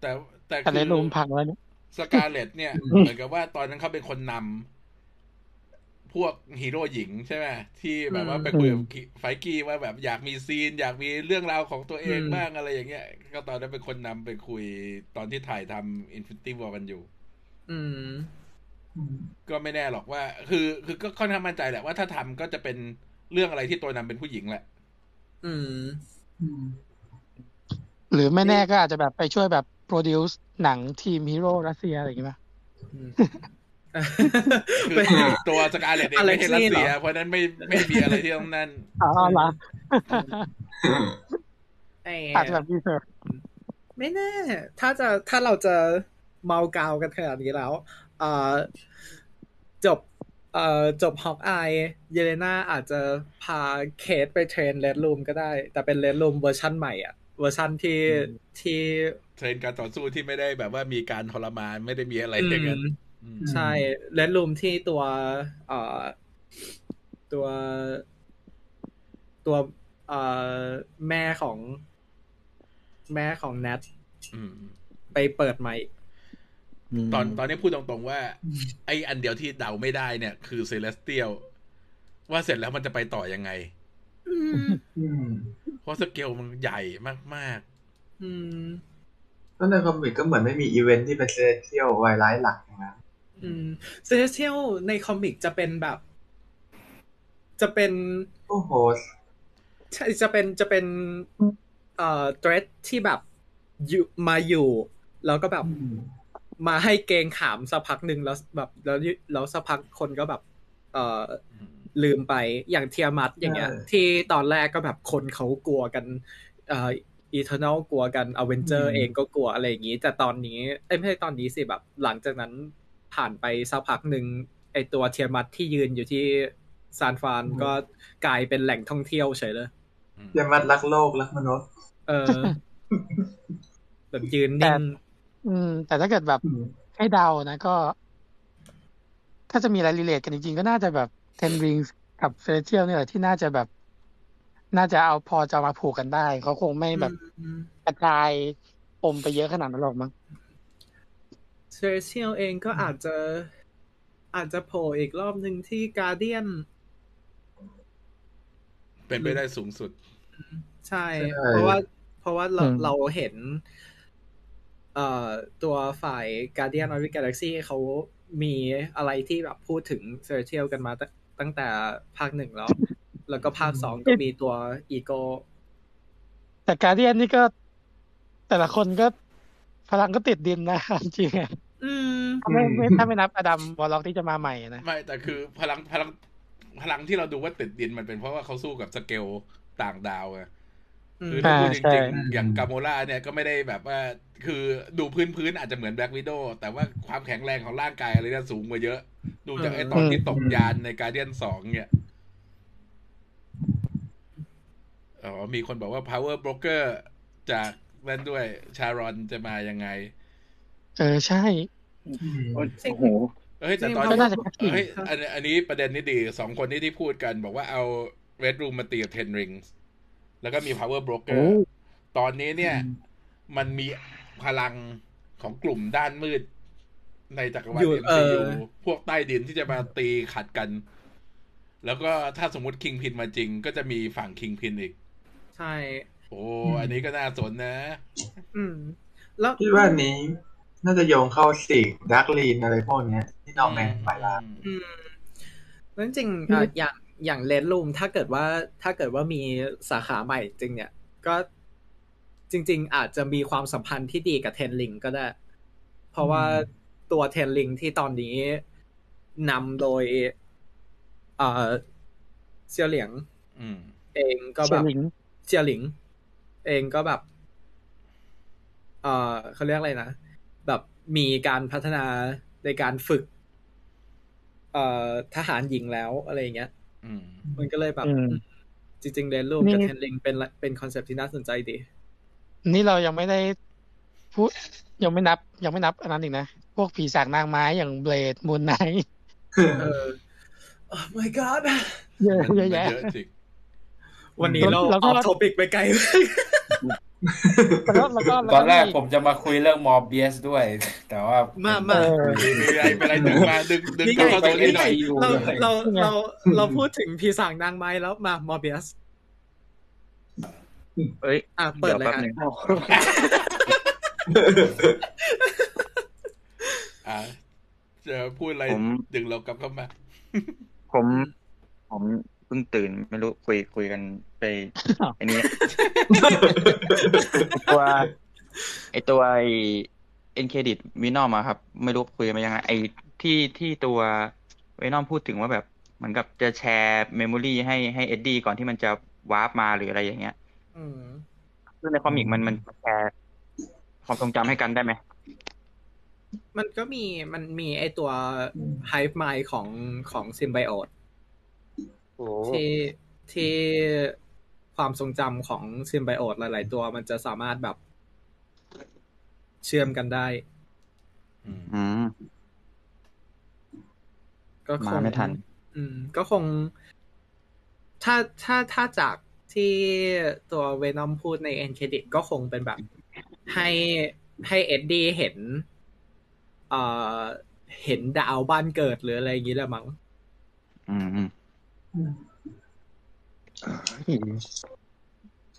แต่แต่แต่ในคือ Room พังแล้วเนี่ย Scarlett เนี่ยเหมือนกับว่าตอนนั้นเขาเป็นคนนำพวกฮีโร่หญิงใช่ไหมที่แบบว่าไปคุยกับ Feige ว่าแบบอยากมีซีน อยากมีเรื่องราวของตัวเองบ้างอะไรอย่างเงี้ย ก็ตอนนั้นเป็นคนนำไปคุยตอนที่ถ่ายทำ Infinity War กันอยู่ อืมก็ไม่แน่หรอกว่า คือ คือก็ค่อนข้างมั่นใจแหละว่าถ้าทำก็จะเป็นเรื่องอะไรที่ตัวนำเป็นผู้หญิงแหละ อืมหรือไม่แน่ก็อาจจะแบบไปช่วยแบบ produce หนังทีมฮีโร่รัสเซียอะไรอย่างงี้ป่ะคือตัว Scarlett เองไม่ใช่รัสเซียเพราะฉะนั้นไม่ไม่มีอะไรที่ต้องนั่นอ๋อเหรอไอ้อาจจะแบบ research ไม่แน่ ถ้าจะถ้าเราจะเมากาวกันขนาดนี้แล้วเอ่อจบเอ่อจบ Hawkeye เยเลนาอาจจะพาเคทไป train Red Room ก็ได้ แต่เป็น Red Room เวอร์ชั่นใหม่อะ เวอร์ชั่นที่ที่ train การต่อสู้ที่ไม่ได้แบบว่ามีการทรมานไม่ได้มีอะไรอือย่างนั้นมอืมใช่ Red Room ที่ตัวเอ่อตัวตัวเอ่อแม่ของ แม่ของแนทอืมไปเปิดใหม่ตอนตอนนี้พูดตรงๆว่า ไอ้อันเดียวที่เดาไม่ได้เนี่ย คือ Celestial ว่าเสร็จแล้วมันจะไปต่อยังไงอืมอืมเพราะสเกลมันใหญ่มากอืม ก็ใน comic ก็เหมือนไม่มีอีเวนท์ที่เป็นเซเลเทียลไวไลท์หลักอย่างนั้นอืม Celestial ใน comic จะเป็นแบบ จะเป็นโอ้โหใช่จะเป็นจะเป็นเอ่อ threat ที่แบบอยู่มาอยู่ แล้วก็แบบอืมมาให้เกรงขามสักพักหนึ่งแล้วแบบ แล้วแล้วสักพักคนก็แบบ เอ่อๆอืมลืมไปอย่าง Tiamut อย่างเงี้ย ที่ตอนแรกก็แบบคนเขากลัวกัน เอ่อ Eternal กลัวกัน Avenger เองก็กลัวอะไรอย่างงี้ แต่ตอนนี้เอ้ยไม่ใช่ตอนนี้สิแบบ หลังจากนั้นผ่านไปสักพักหนึ่งไอตัว Tiamut ที่ยืนอยู่ที่ซานฟรานก็กลายเป็นแหล่งท่องเที่ยวเฉยเลย Tiamut รักโลกรักมนุษย์ เออแบบยืนนิ่งอืม แต่ถ้าเกิดแบบอืมให้เดานะก็ ถ้าจะมีอะไร relate กันจริงๆ ก็น่าจะแบบ Ten Rings กับ Celestial เนี่ยแหละที่น่าจะแบบ น่าจะเอาพอจะเอามาผูกกันได้ เขาคงไม่แบบอืมกระจายปมไปเยอะขนาดนั้นหรอกมั้งเซเรเซียลเองก็อาจจะอาจจะโผล่อีกรอบหนึ่งที่การเดียน เป็นไปได้สูงสุด ใช่ใช่เพราะว่า เพราะว่าเราอืมเราเห็น เอ่อตัวฝ่าย Guardian of the Galaxy เขามีอะไรที่แบบพูดถึงเซ r รเทียลกันมาตั้งตั้งแต่ภาคหนึ่งแล้ว แล้วก็ภาคสองก็มีตัวอีโกแต่ Guardian นี่ก็ แต่ละคนก็ พลังก็ติดดินนะจริงๆอะอืมถ้าไม่ไม่ถ้าไม่นับ Adam Warlock ที่จะมาใหม่นะไม่แต่คือพลังพลังพลังที่เราดูว่าติดดินมันเป็นเพราะว่าเขาสู้กับสเกลต่างดาวไงอืมคือถ้าพูดจอ่าใช่ อย่าง Gamora เนี่ยก็ไม่ได้แบบว่า คือดูพื้นพื้นๆอาจจะเหมือน Black Widow แต่ว่าความแข็งแรงของร่างกายอะไรเนี่ยสูงกว่าเยอะ ดูจากไอ้ตอนที่ตกยานใน Guardian สองเนี่ย อ๋อมีคนบอกว่า power broker จากนั่นด้วยชารอนจะมายังไง เออใช่โอ้โหเฮ้ยแต่ตอนก็น่าจะชัดเจนเฮ้ยอันอันนี้ประเด็นนี้ดีสองคนที่ที่พูดกัน บอกว่าเอา Red Room มาตีกับ Ten Rings แล้วก็มี Power Broker โอ้ตอนนี้เนี่ย มันมีพลังของกลุ่มด้านมืด ในจักรวาลอยู่เอ MCU อพวกใต้ดินที่จะมาตีขัดกัน แล้วก็ถ้าสมมติคิงพินมาจริง ก็จะมีฝั่งคิงพินอีก ใช่ โอ้อันนี้ก็น่าสนนะ อืม แล้วคิดว่าอันนี้ น่าจะโยงเข้าสิกดักลีนอะไรพวกเนี้ย ที่น้องแมนไปแล้วอืมแล้วจริงๆเอ่ออย่างอย่างเลนลูมถ้าเกิดว่าถ้าเกิดว่ามีสาขาใหม่จริง เนี่ย ก็จริง ๆ อาจจะมีความสัมพันธ์ที่ดีกับเทนลิงก็ได้ เพราะว่าตัวเทนลิงที่ตอนนี้นำโดยเอ่อเซียวเหลียงอืมเองก็เชีแบยบร์ลิง เจียหลิง เองก็แบบ เอ่อเขาเรียกอะไรนะ แบบมีการพัฒนาในการฝึก เอ่อทหารหญิงแล้วอะไรอย่างเงี้ยอืมมันก็เลยแบบอืมจริงๆเรนลูมนี่กับเทนลิงเป็นละเป็นคอนเซปต์ที่น่าสนใจดี นี่เรายังไม่ได้พูดยังไม่นับ ยังไม่นับอันนั้นอีกนะ พวกผีสางนางไม้อย่าง Blade Moon Knight เออ oh my god เยอะมันเยอะแยะเยอะจริง วันนี้เราแล้วก็ off to pic ไปไกลแล้วแล้วก็แล้วตอนแรกมีผมจะมาคุยเรื่อง Morbius ด้วย แต่ว่ามาเอมาอมีอะไรเป็นอะไรดึงมาดึงดึงนี่ไงเข้าตัวนี้หน่อยเราด้วยเราเราเราพูดถึงผีสางนางไม้แล้วมา Morbiusเอ้ยอะเปิดเดี๋ยวเลยแป๊บฮะหนึ่งอ่าจะพูดอะไรผมดึงเรากลับเข้ามา ผมผมเพิ่งตื่นไม่รู้คุยคุยกันไปไอ้นี้ตัวไอตัวไอ end credit Venom อะครับ ไม่รู้คุยกันมายังไงไอที่ที่ตัว Venom พูดถึงว่าแบบเหมือนกับจะแชร์ memory ให้ให้ Eddie ก่อนที่มันจะวาร์ปมาหรืออะไรอย่างเงี้ยอืมซึ่งในคอมิกมันมันแชร์ความทรงจำให้กันได้ไหม มันก็มีมันมีไอตัวไฮฟ์ไมล์ของของซิมไบโอตโอ้ ที่ที่ความทรงจำของซิมไบโอตหลาย ๆ ตัวมันจะสามารถแบบเชื่อมกันได้อืมอืมก็คมางไม่ทัน อืม ก็คง ถ้าถ้าถ้าจากที่ตัวเวนอมพูดในเอ็นเครดิตก็คงเป็นแบบ ให้ให้เอ็ดดี้เห็น เอ่อ เห็นดาวบ้านเกิดหรืออะไรอย่างนี้แหละมั้ง อืมอืม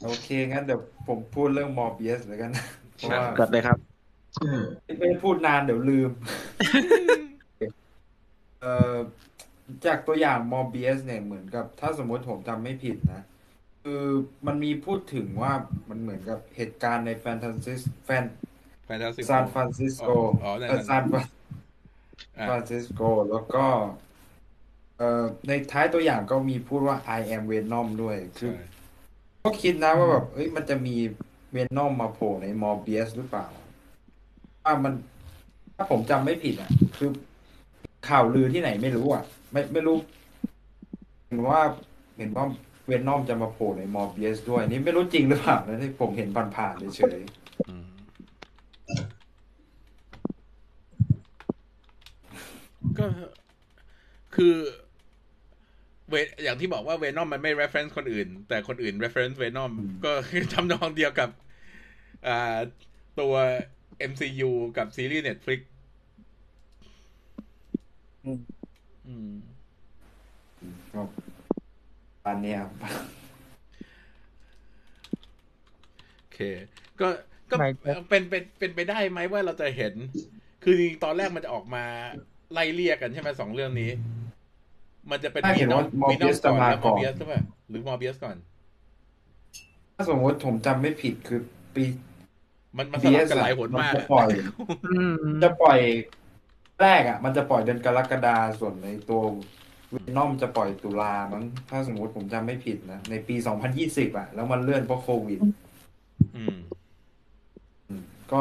โอเคงั้นเดี๋ยวผมพูดเรื่องมอร์เบียสแล้วกันเพราะว่ากดเลยครับไม่ได้พูดนานเดี๋ยวลืม เอ่อจากตัวอย่าง Morbius เนี่ยเหมือนกับ ถ้าสมมติผมจำไม่ผิดนะ คือมันมีพูดถึงว่ามันเหมือนกับเหตุการณ์ในแฟนตาซิสแฟนแฟนตาซีซานฟรานซิสโกอ๋อนั่นเอ่อนั่นซานฟรานอะฟรานซิสโกแล้วก็เอ่อ ในท้ายตัวอย่างก็มีพูดว่า I am Venom ด้วย คือใช่ก็คิดนะว่าแบบ เอ้ย มันจะมีเวนอมมาโผล่ในมอร์เบียสหรือเปล่า ว่ามัน ถ้าผมจำไม่ผิดอะ คือข่าวลือที่ไหนไม่รู้อะ ไม่ไม่รู้ เห็นว่าเห็นว่าเวนอมจะมาโผล่ในมอร์เบียสด้วย นี่ไม่รู้จริงหรือเปล่านะที่ผมเห็นผ่านๆเฉยอืมก็คือ เวอย่างที่บอกว่าเวนอมมันไม่ reference คนอื่น แต่คนอื่น reference เวนอมก็คือทำนองเดียวกับอ่าตัว MCU กับซีรีส์ Netflix อืมอืมๆก็อันเนี้ยครับโอเค ก็ก็ไม่เป็นเป็นเป็นไปได้ไหมว่าเราจะเห็น คือจริงๆตอนแรกมันจะออกมาไล่เรียกกันใช่ไหมสองเรื่องนี้ มันจะเป็นถ้าเห็นว่าวีนอม Morbius ก่อนจะมาแล้วมก่ออนร์เบียสใช่ป่ะหรือมอร์เบียสก่อน ถ้าสมมติผมจำไม่ผิดคือปี มันมันสลับกันหลายหนมากมันจะอะปล่อยอืมจะปล่อยแรกอะ มันจะปล่อยเดือนกรกฎาส่วนในตัวเวนอมจะปล่อยตุลามั้งถ้าสมมติผมจำไม่ผิดนะ ในปี2020อะ แล้วมันเลื่อนเพราะโควิด อืมอืมก็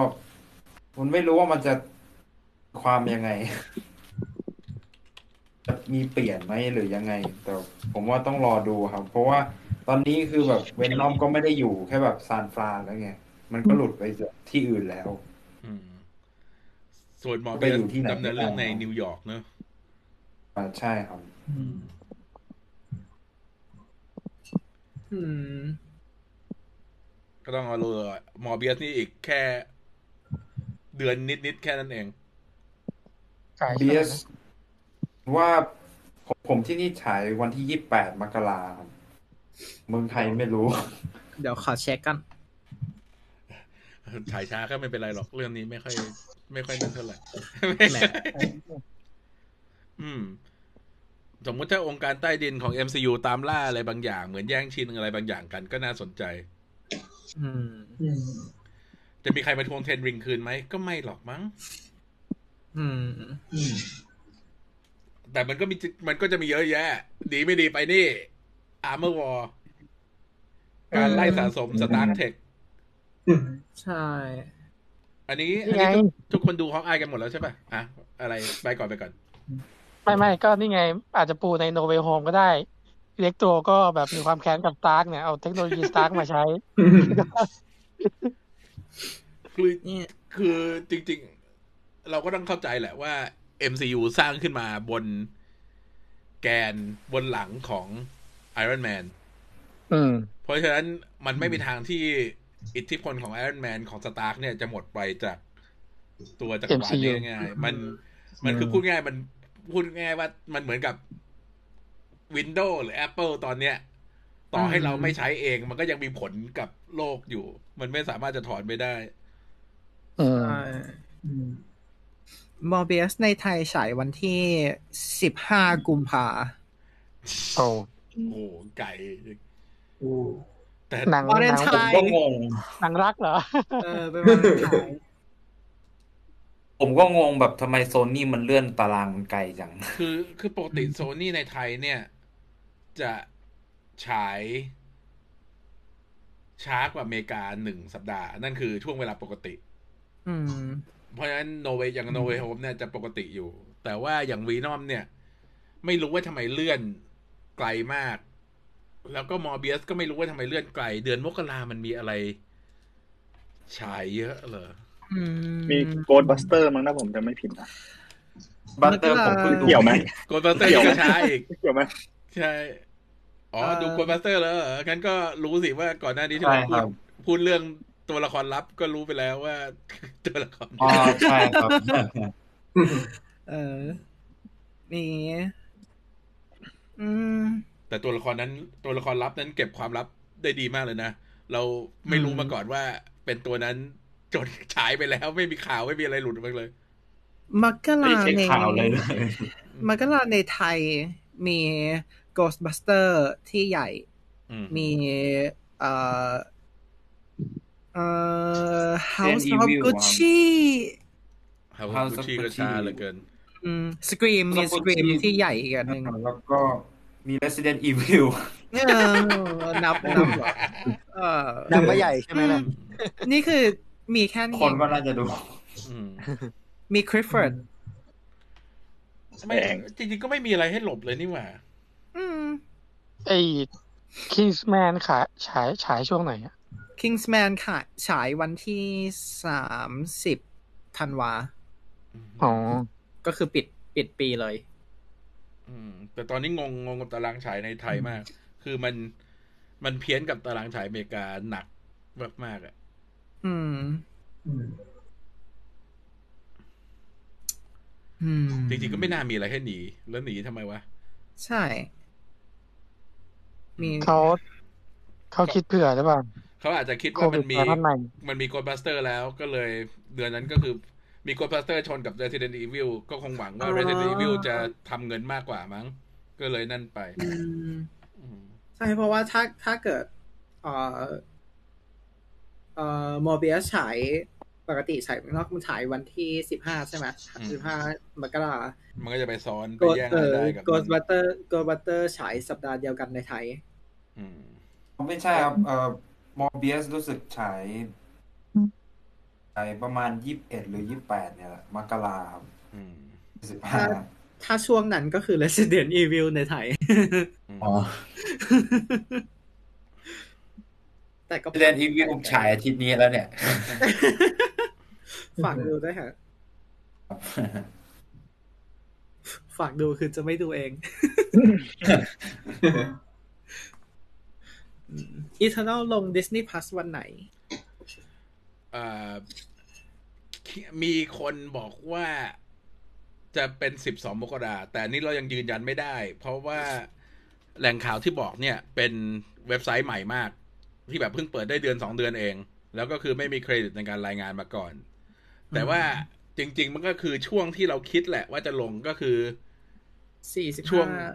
มันไม่รู้ว่ามันจะความยังไง จะมีเปลี่ยนไหมหรือยังไง แต่ผมว่าต้องรอดูครับ เพราะว่าตอนนี้คือแบบ Venom ก็ไม่ได้อยู่แค่แบบซานฟรานแล้วไง มันก็หลุดไปจากที่อื่นแล้วอืมส่วน Morbius ไปอยู่ที่ไหนดำเนินเรื่องในนิวยอร์กเนอะอ่าใช่ครับอืมก็ต้องเอาเลย Morbius นี่อีกแค่ เดือนนิดๆแค่นั้นเองฉายบีช่วงไหนเอสนะ ว่าผมผมที่นี่ฉายวันที่ยี่แปดมกราครับเมืองไทยไม่รู้ เดี๋ยวขอเช็คกัน ถ่ายช้าก็ไม่เป็นไรหรอกเรื่องนี้ไม่ค่อย ไม่ค่อยนั่นเท่าไหร่แหมอืม สมมุติถ้าองค์การใต้ดินของ MCU ตามล่าอะไรบางอย่าง เหมือนแย่งชิงอะไรบางอย่างกันก็น่าสนใจ อืม จะมีใครมาทวงเทนริงคืนไหม ก็ไม่หรอกมั้ง อืม แต่มันก็มีมันก็จะมีเยอะแยะ ดีไม่ดีไปนี่ Armor War การไล่สะสมสตาร์เทคใช่ อันนี้อันี่นไงนี้ทุกทุกคนดูฮอกอายกันหมดแล้วใช่ป่ะอะอะไรไปก่อนไปก่อน ไม่ไม่ก็นี่ไง อาจจะปูในโนเว y h โฮมก็ได้Electro ก็แบบมีความแค้นกับ Stark เนี่ย เอาเทคโนโลยี Stark มาใช้ คือนี่คือจริง ๆ เราก็ต้องเข้าใจแหละว่า MCU สร้างขึ้นมาบนแกนบนหลังของ Iron Man อืมเพราะฉะนั้นมันไม่มีทางที่อิทธิพลของ Iron Man ของ Stark เนี่ยจะหมดไปจากตัวจักรวาล MCU นี้ง่ายๆมัน มันคือพูดง่ายมันพูดง่ายว่ามันเหมือนกับ Windows หรือ Apple ตอนเนี้ย ต่อให้เราไม่ใช้เองมันก็ยังมีผลกับโลกอยู่ มันไม่สามารถจะถอนไปได้อืมใช่ มอร์เบียสในไทยฉายวันที่สิบห้ากุมภาโอ้โอ้โหไก่แต่หนังวาเลหนนังไทน์ก็งงหนังรักเหรอ เออเป็นวันไทยผมก็งงแบบทำไมโซนี่มันเลื่อนตารางมันไกลจัง คือคือปกติโซนี่ในไทยเนี่ย จะฉายช้ากว่าอเมริกาหนึ่งสัปดาห์ นั่นคือช่วงเวลาปกติ อืม เพราะฉะนั้น No Way อย่าง No Way Home เนี่ยจะปกติอยู่ แต่ว่าอย่าง Venom เนี่ย ไม่รู้ว่าทำไมเลื่อนไกลมาก แล้วก็ Morbius ก็ไม่รู้ว่าทำไมเลื่อนไกล เดือนมกรามันมีอะไร ฉายเยอะเหรออืมมี Ghostbusters มั้งนะผมจะไม่ผิดนะ Busters ผมเพิ่งดูเกี่ยวไหม Ghostbusters เกี่ยวไหมก็ช้าอีกเกี่ยวไหมใช่อ๋อดู Ghostbusters แล้วเหรองั้นก็รู้สิว่าก่อนหน้านี้ที่ใช่เราพูครับพูดเรื่อง ตัวละครลับก็รู้ไปแล้วว่า ตัวละครอ๋อใช่ครับเออมีอืมแต่ตัวละครนั้น ตัวละครลับนั้นเก็บความลับได้ดีมากเลยนะ เราไม่รู้มาก่อนว่าเป็นตัวนั้นจนฉายไปแล้วไม่มีข่าวไม่มีอะไรหลุดออกมาเลย มักกะไม่ลาได้เช็คในข่าวเลยมักกะลาในไทยมี Ghostbuster ที่ใหญ่อืมมีเอ่อ เอ่อ House Resident of Evil Gucci เขา House คุ of ชีก็ Gucci ช้าเหลือเกิน อืม Scream มี House of Scream Gucci ที่ใหญ่อีกอันหนึ่งแล้วก็มี Resident Evil เออนับนับเหรอเออนับว่าใหญ่ใช่ไหมอืนะมนี่คือมีแค่นี้คนก็น่าจะดูอืมมี Clifford ไม่จริงๆก็ไม่มีอะไรให้หลบเลยนี่หว่าอืมไอ้ Kingsman ขายฉายฉายช่วงไหนอะ Kingsman ค่ะฉายวันที่สามสิบธันวาอ๋อ ก็คือปิดปิดปีเลย อืม แต่ตอนนี้งงงงกับตารางฉายในไทยมาก คือมันมันเพี้ยนกับตารางฉายอเมริกาหนักมากๆอะ อืม อืม จริงๆก็ไม่น่ามีอะไรให้หนี แล้วหนีทำไมวะ ใช่ มีเขาเขาคิดเผื่อหรือเปล่า เขาอาจจะคิดโคว่าวิมัดนมีสายพันธุ์ใหม่มันมี Ghostbuster แล้วก็เลยเดือนนั้นก็คือมี Ghostbuster ชนกับ Resident Evil ก็คงหวังว่า Resident Evil จะทำเงินมากกว่ามั้ง ก็เลยนั่นไปอืมอืมใช่เพราะว่าถ้าถ้าเกิดเอ่อเอ่อโมเบียฉายปกติฉายนอกมันฉายวันที่สิบห้าใช่ไหมสิบห้ามกรามันก็จะไปซ้อนไปโกแย่งเออรายได้กับ Ghost busters Ghostbusters ฉายสัปดาห์เดียวกันในไทยอืมไม่ใช่ครับเอ่อ Morbius รู้สึกฉายฉายประมาณยี่สิบเอ็ดหรือยี่สิบแปดเนี่ยแหละมกราครับอืมสิบห้าถ้าถ้าช่วงนั้นก็คือ Resident Evil ในไทย อ๋อ แต่ก็เรนอีวิวฉายอาทิตย์นี้แล้วเนี่ย ฝากดูด้วยฮะ ฝากดูคือจะไม่ดูเอง อีเทอร์นลลง Disney Plus วันไหนอ่ามีคนบอกว่าจะเป็นสิบสองมกราแต่อันนี้เรายังยืนยันไม่ได้ เพราะว่าแหล่งข่าวที่บอกเนี่ย เป็นเว็บไซต์ใหม่มาก ที่แบบเพิ่งเปิดได้เดือนสองเดือนเอง แล้วก็คือไม่มีเครดิตในการรายงานมาก่อน แต่ว่าจริง ๆ มันก็คือช่วงที่เราคิดแหละว่าจะลงก็คือสี่สิบช่วงห้า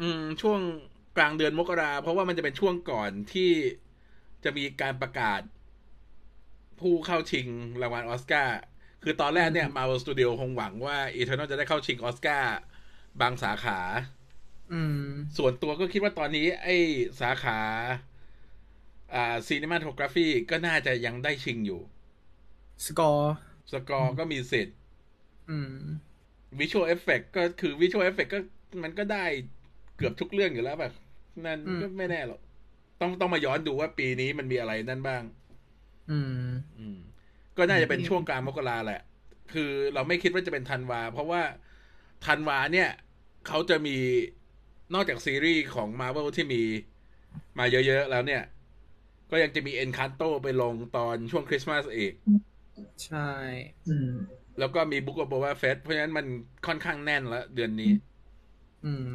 อืมช่วงก ลางเดือนมกราเพราะว่ามันจะเป็นช่วงก่อนที่จะมีการประกาศ ผู้เข้าชิงรางวัลออสการ์คือตอนแรกเนี่ย Marvel Studio คงหวังว่า Eternal จะได้เข้าชิงออสการ์บางสาขาอืมส่วนตัวก็คิดว่าตอนนี้ ไอ้สาขาอ่า Cinematography ก็น่าจะยังได้ชิงอยู่สกอร์สกอร์ก็มีสิทธิ์อืม Visual Effect ก็คือ Visual Effect ก็มันก็ได้เกือบทุกเรื่องอยู่แล้วแบบ นั่นอืมก็ไม่แน่หรอกต้องต้องมาย้อนดูว่าปีนี้มันมีอะไรนั่นบ้าง อืม อืม ก็น่าจะเป็นช่วงกลางมกราแหละ คือเราไม่คิดว่าจะเป็นธันวา เพราะว่าธันวาเนี่ย เขาจะมีนอกจากซีรีส์ของ Marvel ที่มีมาเยอะๆแล้วเนี่ย ก็ยังจะมี Encanto ไปลงตอนช่วงคริสต์มาสอีก ใช่แล้วก็มี Book of Boba Fett เพราะฉะนั้นมันค่อนข้างแน่นแล้วเดือนนี้ อืม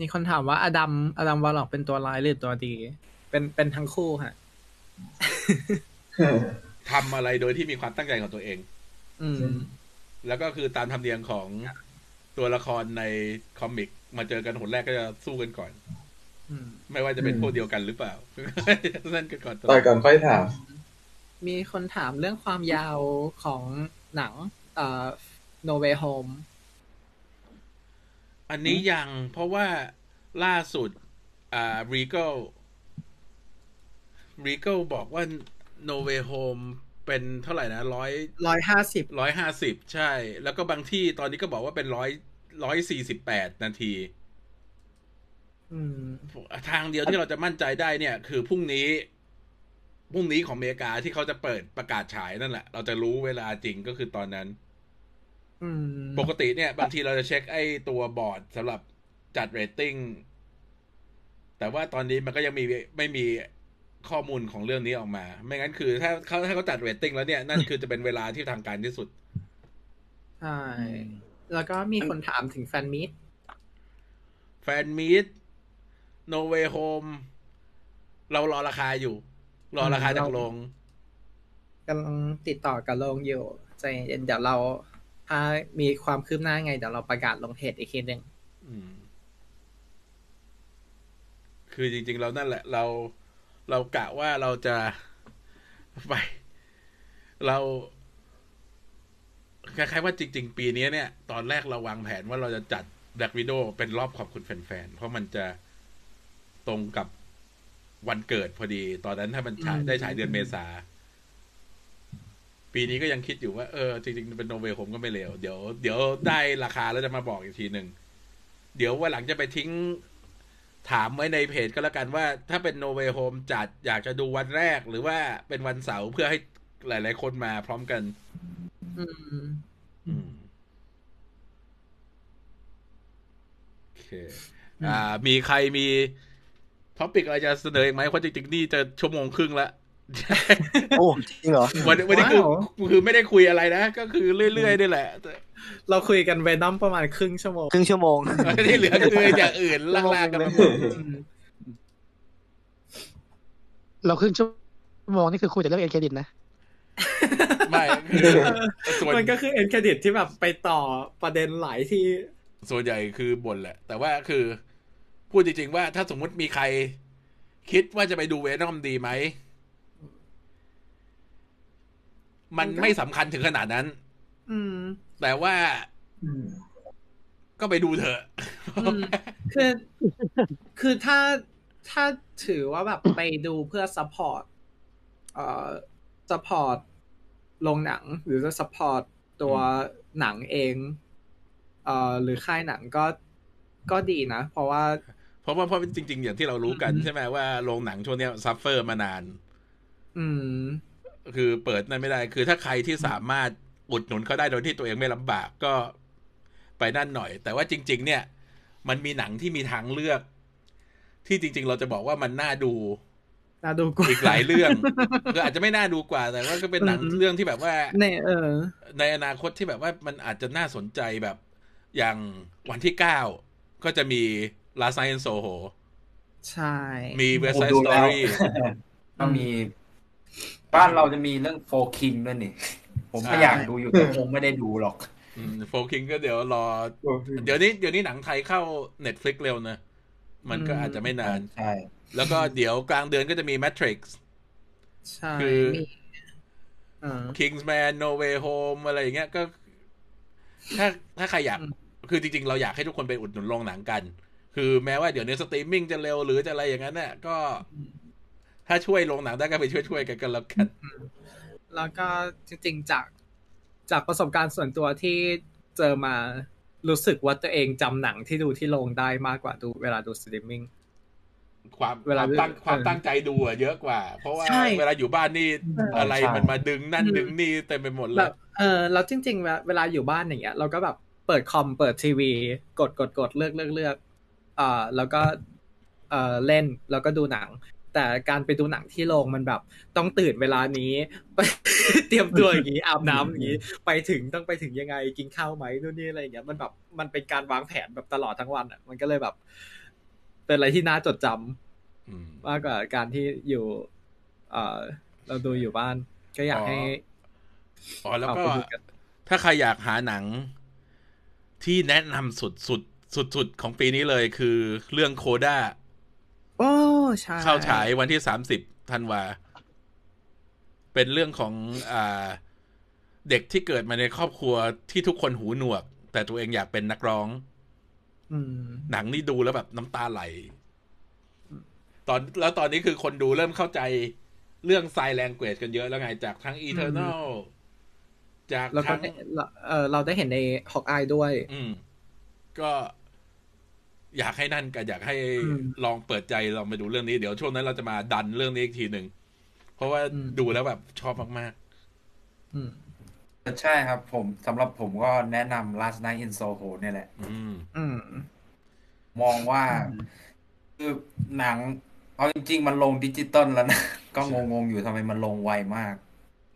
มีคนถามว่าอดัมอดัมวาล็อกเป็นตัวร้ายหรือตัวดี เป็นเป็นทั้งคู่ฮะทำอะไรโดยที่มีความตั้งใจของตัวเอง อืม แล้วก็คือตามธรรมเนียมของตัวละครในคอมิก มาเจอกันหนแรกก็จะสู้กันก่อนอืมไม่ว่าจะเป็นพวกเดียวกันหรือเปล่านั่นกันก่อนต่อยก่อนค่อยถาม มีคนถามเรื่องความยาวของหนัง เอ่อ No Way Home อันนี้ยังเพราะว่าล่าสุด อ่า Regal Regal บอกว่า No Way Home เป็นเท่าไหร่นะร้อยร้อยห้าสิบร้อยห้าสิบใช่ แล้วก็บางที่ตอนนี้ก็บอกว่าเป็นร้อยร้อยสี่สิบแปดนาทีอืมทางเดียวที่เราจะมั่นใจได้เนี่ย คือพรุ่งนี้พรุ่งนี้ของอเมริกาที่เขาจะเปิดประกาศฉายนั่นแหละ เราจะรู้เวลาจริงก็คือตอนนั้นอืม ปกติเนี่ย บางทีเราจะเช็คไอ้ตัวบอร์ดสำหรับจัดเรตติ้ง แต่ว่าตอนนี้มันก็ยังมีไม่มีข้อมูลของเรื่องนี้ออกมา ไม่งั้นคือ ถ้าเขาถ้าเขาจัดเรตติ้งแล้วเนี่ย นั่นคือจะเป็นเวลาที่ทางการที่สุด ใช่ แล้วก็มีคนถามถึง fan meet แ fan meet No Way Home เรารอราคาอยู่ รอราคาจากโรงกำลังติดต่อกับโรงอยู่ใจเย็นเดี๋ยวเรา ถ้ามีความคืบหน้าไงเดี๋ยวเราประกาศลงเพจอีกทีหนึ่งอืมคือจริง ๆ เรานั่นแหละ เราเรากะว่าเราจะไป เราคล้ายๆว่าจริง ๆ ปีนี้เนี่ย ตอนแรกเราวางแผนว่าเราจะจัด Black Widow เป็นรอบขอบคุณแฟนๆ เพราะมันจะตรงกับวันเกิดพอดี ตอนนั้นถ้ามันฉายได้ฉายเดือนเมษา ปีนี้ก็ยังคิดอยู่ว่าเออจริงๆเป็น No Way Home ก็ไม่เลวเดี๋ยวเดี๋ยวได้ราคาแล้วจะมาบอกอีกทีหนึ่งเดี๋ยววันหลังจะไปทิ้งถามไว้ในเพจก็แล้วกันว่า ถ้าเป็น No Way Home จัดอยากจะดูวันแรกหรือว่าเป็นวันเสาร์เพื่อให้หลาย ๆ คนมาพร้อมกัน อืมอืมโอเค อ่า มีใครมี topic อะไรจะเสนออีกไหมเพราะจริง ๆ นี่จะชั่วโมงครึ่งละ โอ้จริงเหรอวันวันนี้คือว้าวคือไม่ได้คุยอะไรนะ ก็คือเรื่อยๆนี่แหละแต่เราคุยกันเวนอมประมาณครึ่งชั่วโมง ครึ่งชั่วโมงที่เหลือคืออย่างอื่นลากๆกันมาหมดอืมเราครึ่งชั่วโมงนี่คือคุยแต่เรื่องเอ็นเครดิตนะไม่คือส่วนมันก็คือเอ็นเครดิตที่แบบไปต่อประเด็นหลายที่ ส่วนใหญ่คือบ่นแหละ แต่ว่าคือ พูดจริงๆว่าถ้าสมมุติมีใคร คิดว่าจะไปดู Venom ดีไหม มันไม่สำคัญถึงขนาดนั้นอืมแต่ว่าก็ไปดูเถอะอืมคือ คือถ้าถ้าถือว่าแบบไปดูเพื่อ support เอ่อ support โรงหนัง หรือจะ support ตัวหนังเองเอ่อหรือค่ายหนังก็ก็ดีนะ เพราะว่า เพราะว่าเพราะจริง ๆ อย่างที่เรารู้กันอืมใช่ไหมว่าโรงหนังช่วงเนี้ย suffer มานาน อืม คือเปิดนั่นไม่ได้ คือถ้าใครที่สามารถอุดหนุนเขาได้โดยที่ตัวเองไม่ลำบากก็ไปนั่นหน่อย แต่ว่าจริง ๆ เนี่ย มันมีหนังที่มีทางเลือก ที่จริง ๆ เราจะบอกว่ามันน่าดูน่าดูกว่าอีกหลายเรื่องคืออาจจะไม่น่าดูกว่าแต่ว่าก็เป็นหนังอืมเรื่องที่แบบว่าในเออ ในอนาคตที่แบบว่ามันอาจจะน่าสนใจแบบ อย่างวันที่เก้าก็จะมี Last Night in Soho ใช่ มี West ผม Side ดูแล้ว Story ก็มี บ้านเราจะมีเรื่องโฟคิงด้วยนี่ ผมก็ใช่อยากดูอยู่แต่คงไม่ได้ดูหรอกโฟกิงก็เดี๋ยวรอ เดี๋ยวนี้เดี๋ยวนี้หนังไทยเข้า Netflix เร็วนะ มันก็อาจจะไม่นานใช่แล้วก็เดี๋ยวกลางเดือนก็จะมี Matrix ใช่คือมีอ่า Kingsman No Way Home อะไรอย่างเงี้ยก็ ถ้าถ้าใครอยากอืมคือจริง ๆ เราอยากให้ทุกคนไปอุดหนุนโรงหนังกัน คือแม้ว่าเดี๋ยวนี้สตรีมมิ่งจะเร็วหรือจะอะไรอย่างนั้นเนี่ยก็ ถ้าช่วยโรงหนังได้ก็ไปช่วยๆกันกันแล้วกัน แล้วก็จริงๆจากจากประสบการณ์ส่วนตัวที่เจอมารู้สึกว่าตัวเองจำหนังที่ดูที่โรงได้มากกว่าดูเวลาดูสตรีมมิ่งความเวลาความตั้งเออความตั้งใจดูอะเยอะกว่า เพราะว่าใช่เวลาอยู่บ้านนี่เออออะไรใช่มันมาดึงนั่นอืมดึงนี่เต็มไปหมดเลแบยบเออแล้วจริงๆเวลาเวลาอยู่บ้านอย่างเงี้ย เราก็แบบเปิดคอมเปิดทีวี กดกดกดเลือกเลือกเลือกเอ่อแล้วก็เอ่อเล่นแล้วก็ดูหนัง แต่การไปดูหนังที่โรงมันแบบ ต้องตื่นเวลานี้ไปเตรียมตัวอย่างนี้อาบน้ำอย่างนี้ไปถึงต้องไปถึงยังไงกินข้าวไหมนู่นนี่อะไรอย่างเงี้ยมันแบบมันเป็นการวางแผนแบบตลอดทั้งวันอะมันก็เลยแบบ เป็นอะไรที่น่าจดจำอืมมากกว่าการที่อยู่ เอ่อเราดูอยู่บ้าน ก็อยากให้อ๋อแล้วก็เอาไปดูกันถ้าใครอยากหาหนังที่แนะนำสุดสุดสุดสุดๆของปีนี้เลยคือเรื่องโคด้า โอ้ใช่เข้าฉายวันที่สามสิบธันวา เป็นเรื่องของอ่าเด็กที่เกิดมาในครอบครัวที่ทุกคนหูหนวก แต่ตัวเองอยากเป็นนักร้องอืมหนังนี่ดูแล้วแบบน้ำตาไหล ตอนแล้วตอนนี้คือคนดูเริ่มเข้าใจเรื่องไซแลงเก e กันเยอะแล้วไง จากทั้ง Eternal จากแล้วก็ทั้งได้เราเออเราได้เห็นในฮอกอายด้วย อืม ก็ อยากให้นั่นกันอยากให้อืมลองเปิดใจลองไปดูเรื่องนี้เดี๋ยวช่วงนั้นเราจะมาดันเรื่องนี้อีกทีหนึ่งเพราะว่าอืมดูแล้วแบบชอบมากอืมใช่ครับ ผมสำหรับผมก็แนะนำ Last Night in Soho เนี่ยแหละๆอืม อืม มองว่า คือหนังเอาจริง ๆ มันลงดิจิตอลแล้วนะ ก็งงๆอยู่ทำไมมันลงไวมาก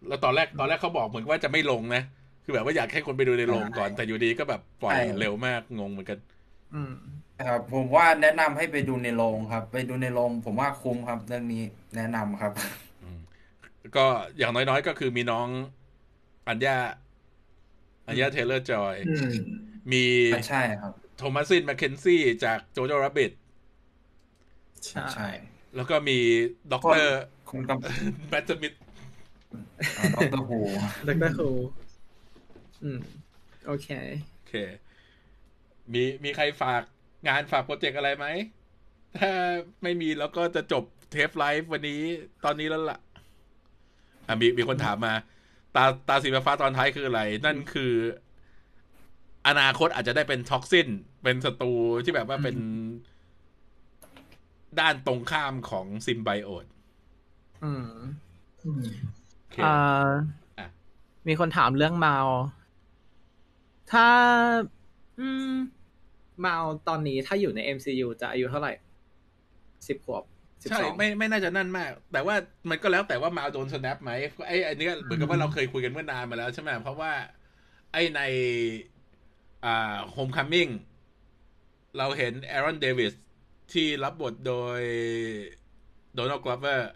แล้วตอนแรกตอนแรกเขาบอกเหมือนว่าจะไม่ลงนะ คือแบบว่าอยากให้คนไปดูในโรงก่อน แต่อยู่ดีก็แบบปล่อยใช่เร็วมากงงเหมือนกัน อืม ครับผมว่าแนะนำให้ไปดูในโรงครับ ไปดูในโรงผมว่าคุ้มครับ เรื่องนี้แนะนำครับอืมก็อย่างน้อยๆ ก็คือมีน้อง Anya Anya Taylor-Joy อืมมีใช่ครับ Thomasin McKenzie จาก Jojo Rabbit ใช่ ใช่แล้วก็มี Doctor Who กับ Matt Smith ด็อกเตอร์ฮู Doctor Who อืม โอเค โอเค มีมีใครฝาก งานฝาก project อะไรไหม ถ้าไม่มีแล้วก็จะจบเทปไลฟ์วันนี้ตอนนี้แล้วล่ะอะมีมีคนถามมา ตาตาสีฟ้าตอนท้ายคืออะไร นั่นคือ อนาคตอาจจะได้เป็น Toxin เป็นศัตรูที่แบบว่าเป็นด้านตรงข้ามของ symbioteอืมอืมโอเคอ่าอะมีคนถามเรื่องเมา ถ้า อืม เมาตอนนี้ถ้าอยู่ใน MCU จะอายุเท่าไหร่สิบขวบสิบใช่สองไม่ไม่น่าจะนั่นมาก แต่ว่ามันก็แล้วแต่ว่ามาโดน snap ไหมไอ้อันเนี้ยเหมือนกับว่าเราเคยคุยกันเมื่อนานมาแล้วใช่ไหมเพราะว่า ไอ้ในอ่า Homecoming เราเห็น Aaron Davis ที่รับบทโดย Donald Glover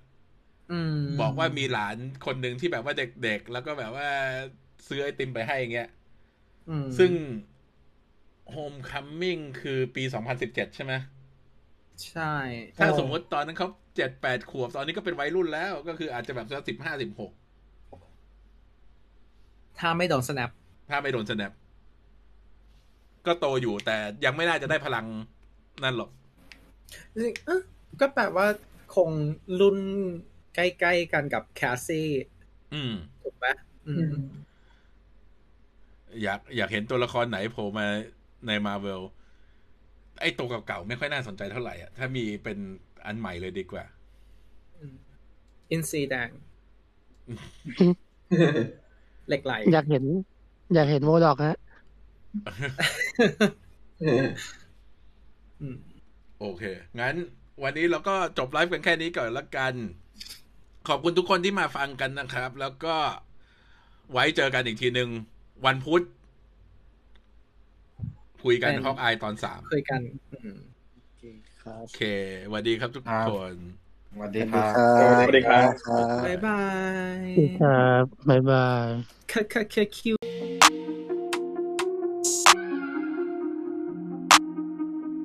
อืมบอกว่ามีหลานคนหนึ่งที่แบบว่าเด็กๆ แล้วก็แบบว่าซื้อไอติมไปให้อย่างเงี้ยอืมซึ่ง Homecoming คือปีสองพันสิบเจ็ดใช่ไหมใช่ ถ้าสมมติตอนนั้นเขาเจ็ดแปดขวบ ตอนนี้ก็เป็นวัยรุ่นแล้ว ก็คืออาจจะแบบสักสิบห้าสิบหกถ้าไม่โดน snap ถ้าไม่โดน snap ก็โตอยู่แต่ยังไม่น่าจะได้พลังนั่นหรอกจริงๆเอ๊ะก็แปลว่าคงรุ่นใกล้ๆกันกับแคสซี่อืมถูกไหมอือืมมอยากอยากเห็นตัวละครไหนโผล่มา ในมาเวลไอ้ตัวเก่าๆไม่ค่อยน่าสนใจเท่าไหร่อะ ถ้ามีเป็นอันใหม่เลยดีกว่า อินซีแดง เหล็กไหล อยากเห็น อยากเห็นโมดอกฮะอืมโอเค งั้น วันนี้เราก็จบไลฟ์กันแค่นี้ก่อนละกัน ขอบคุณทุกคนที่มาฟังกันนะครับ แล้วก็ไว้เจอกันอีกทีหนึ่งวันพุธ คุยกันเป็น Hawkeye ตอนสามคุยกันอืมครับโอเคสวัสดีครับทุกครับคนสวัสดีครับสวัสดีครับครับบ๊ายบายครับบ๊ายบายค่ะค่ะค่ะคิว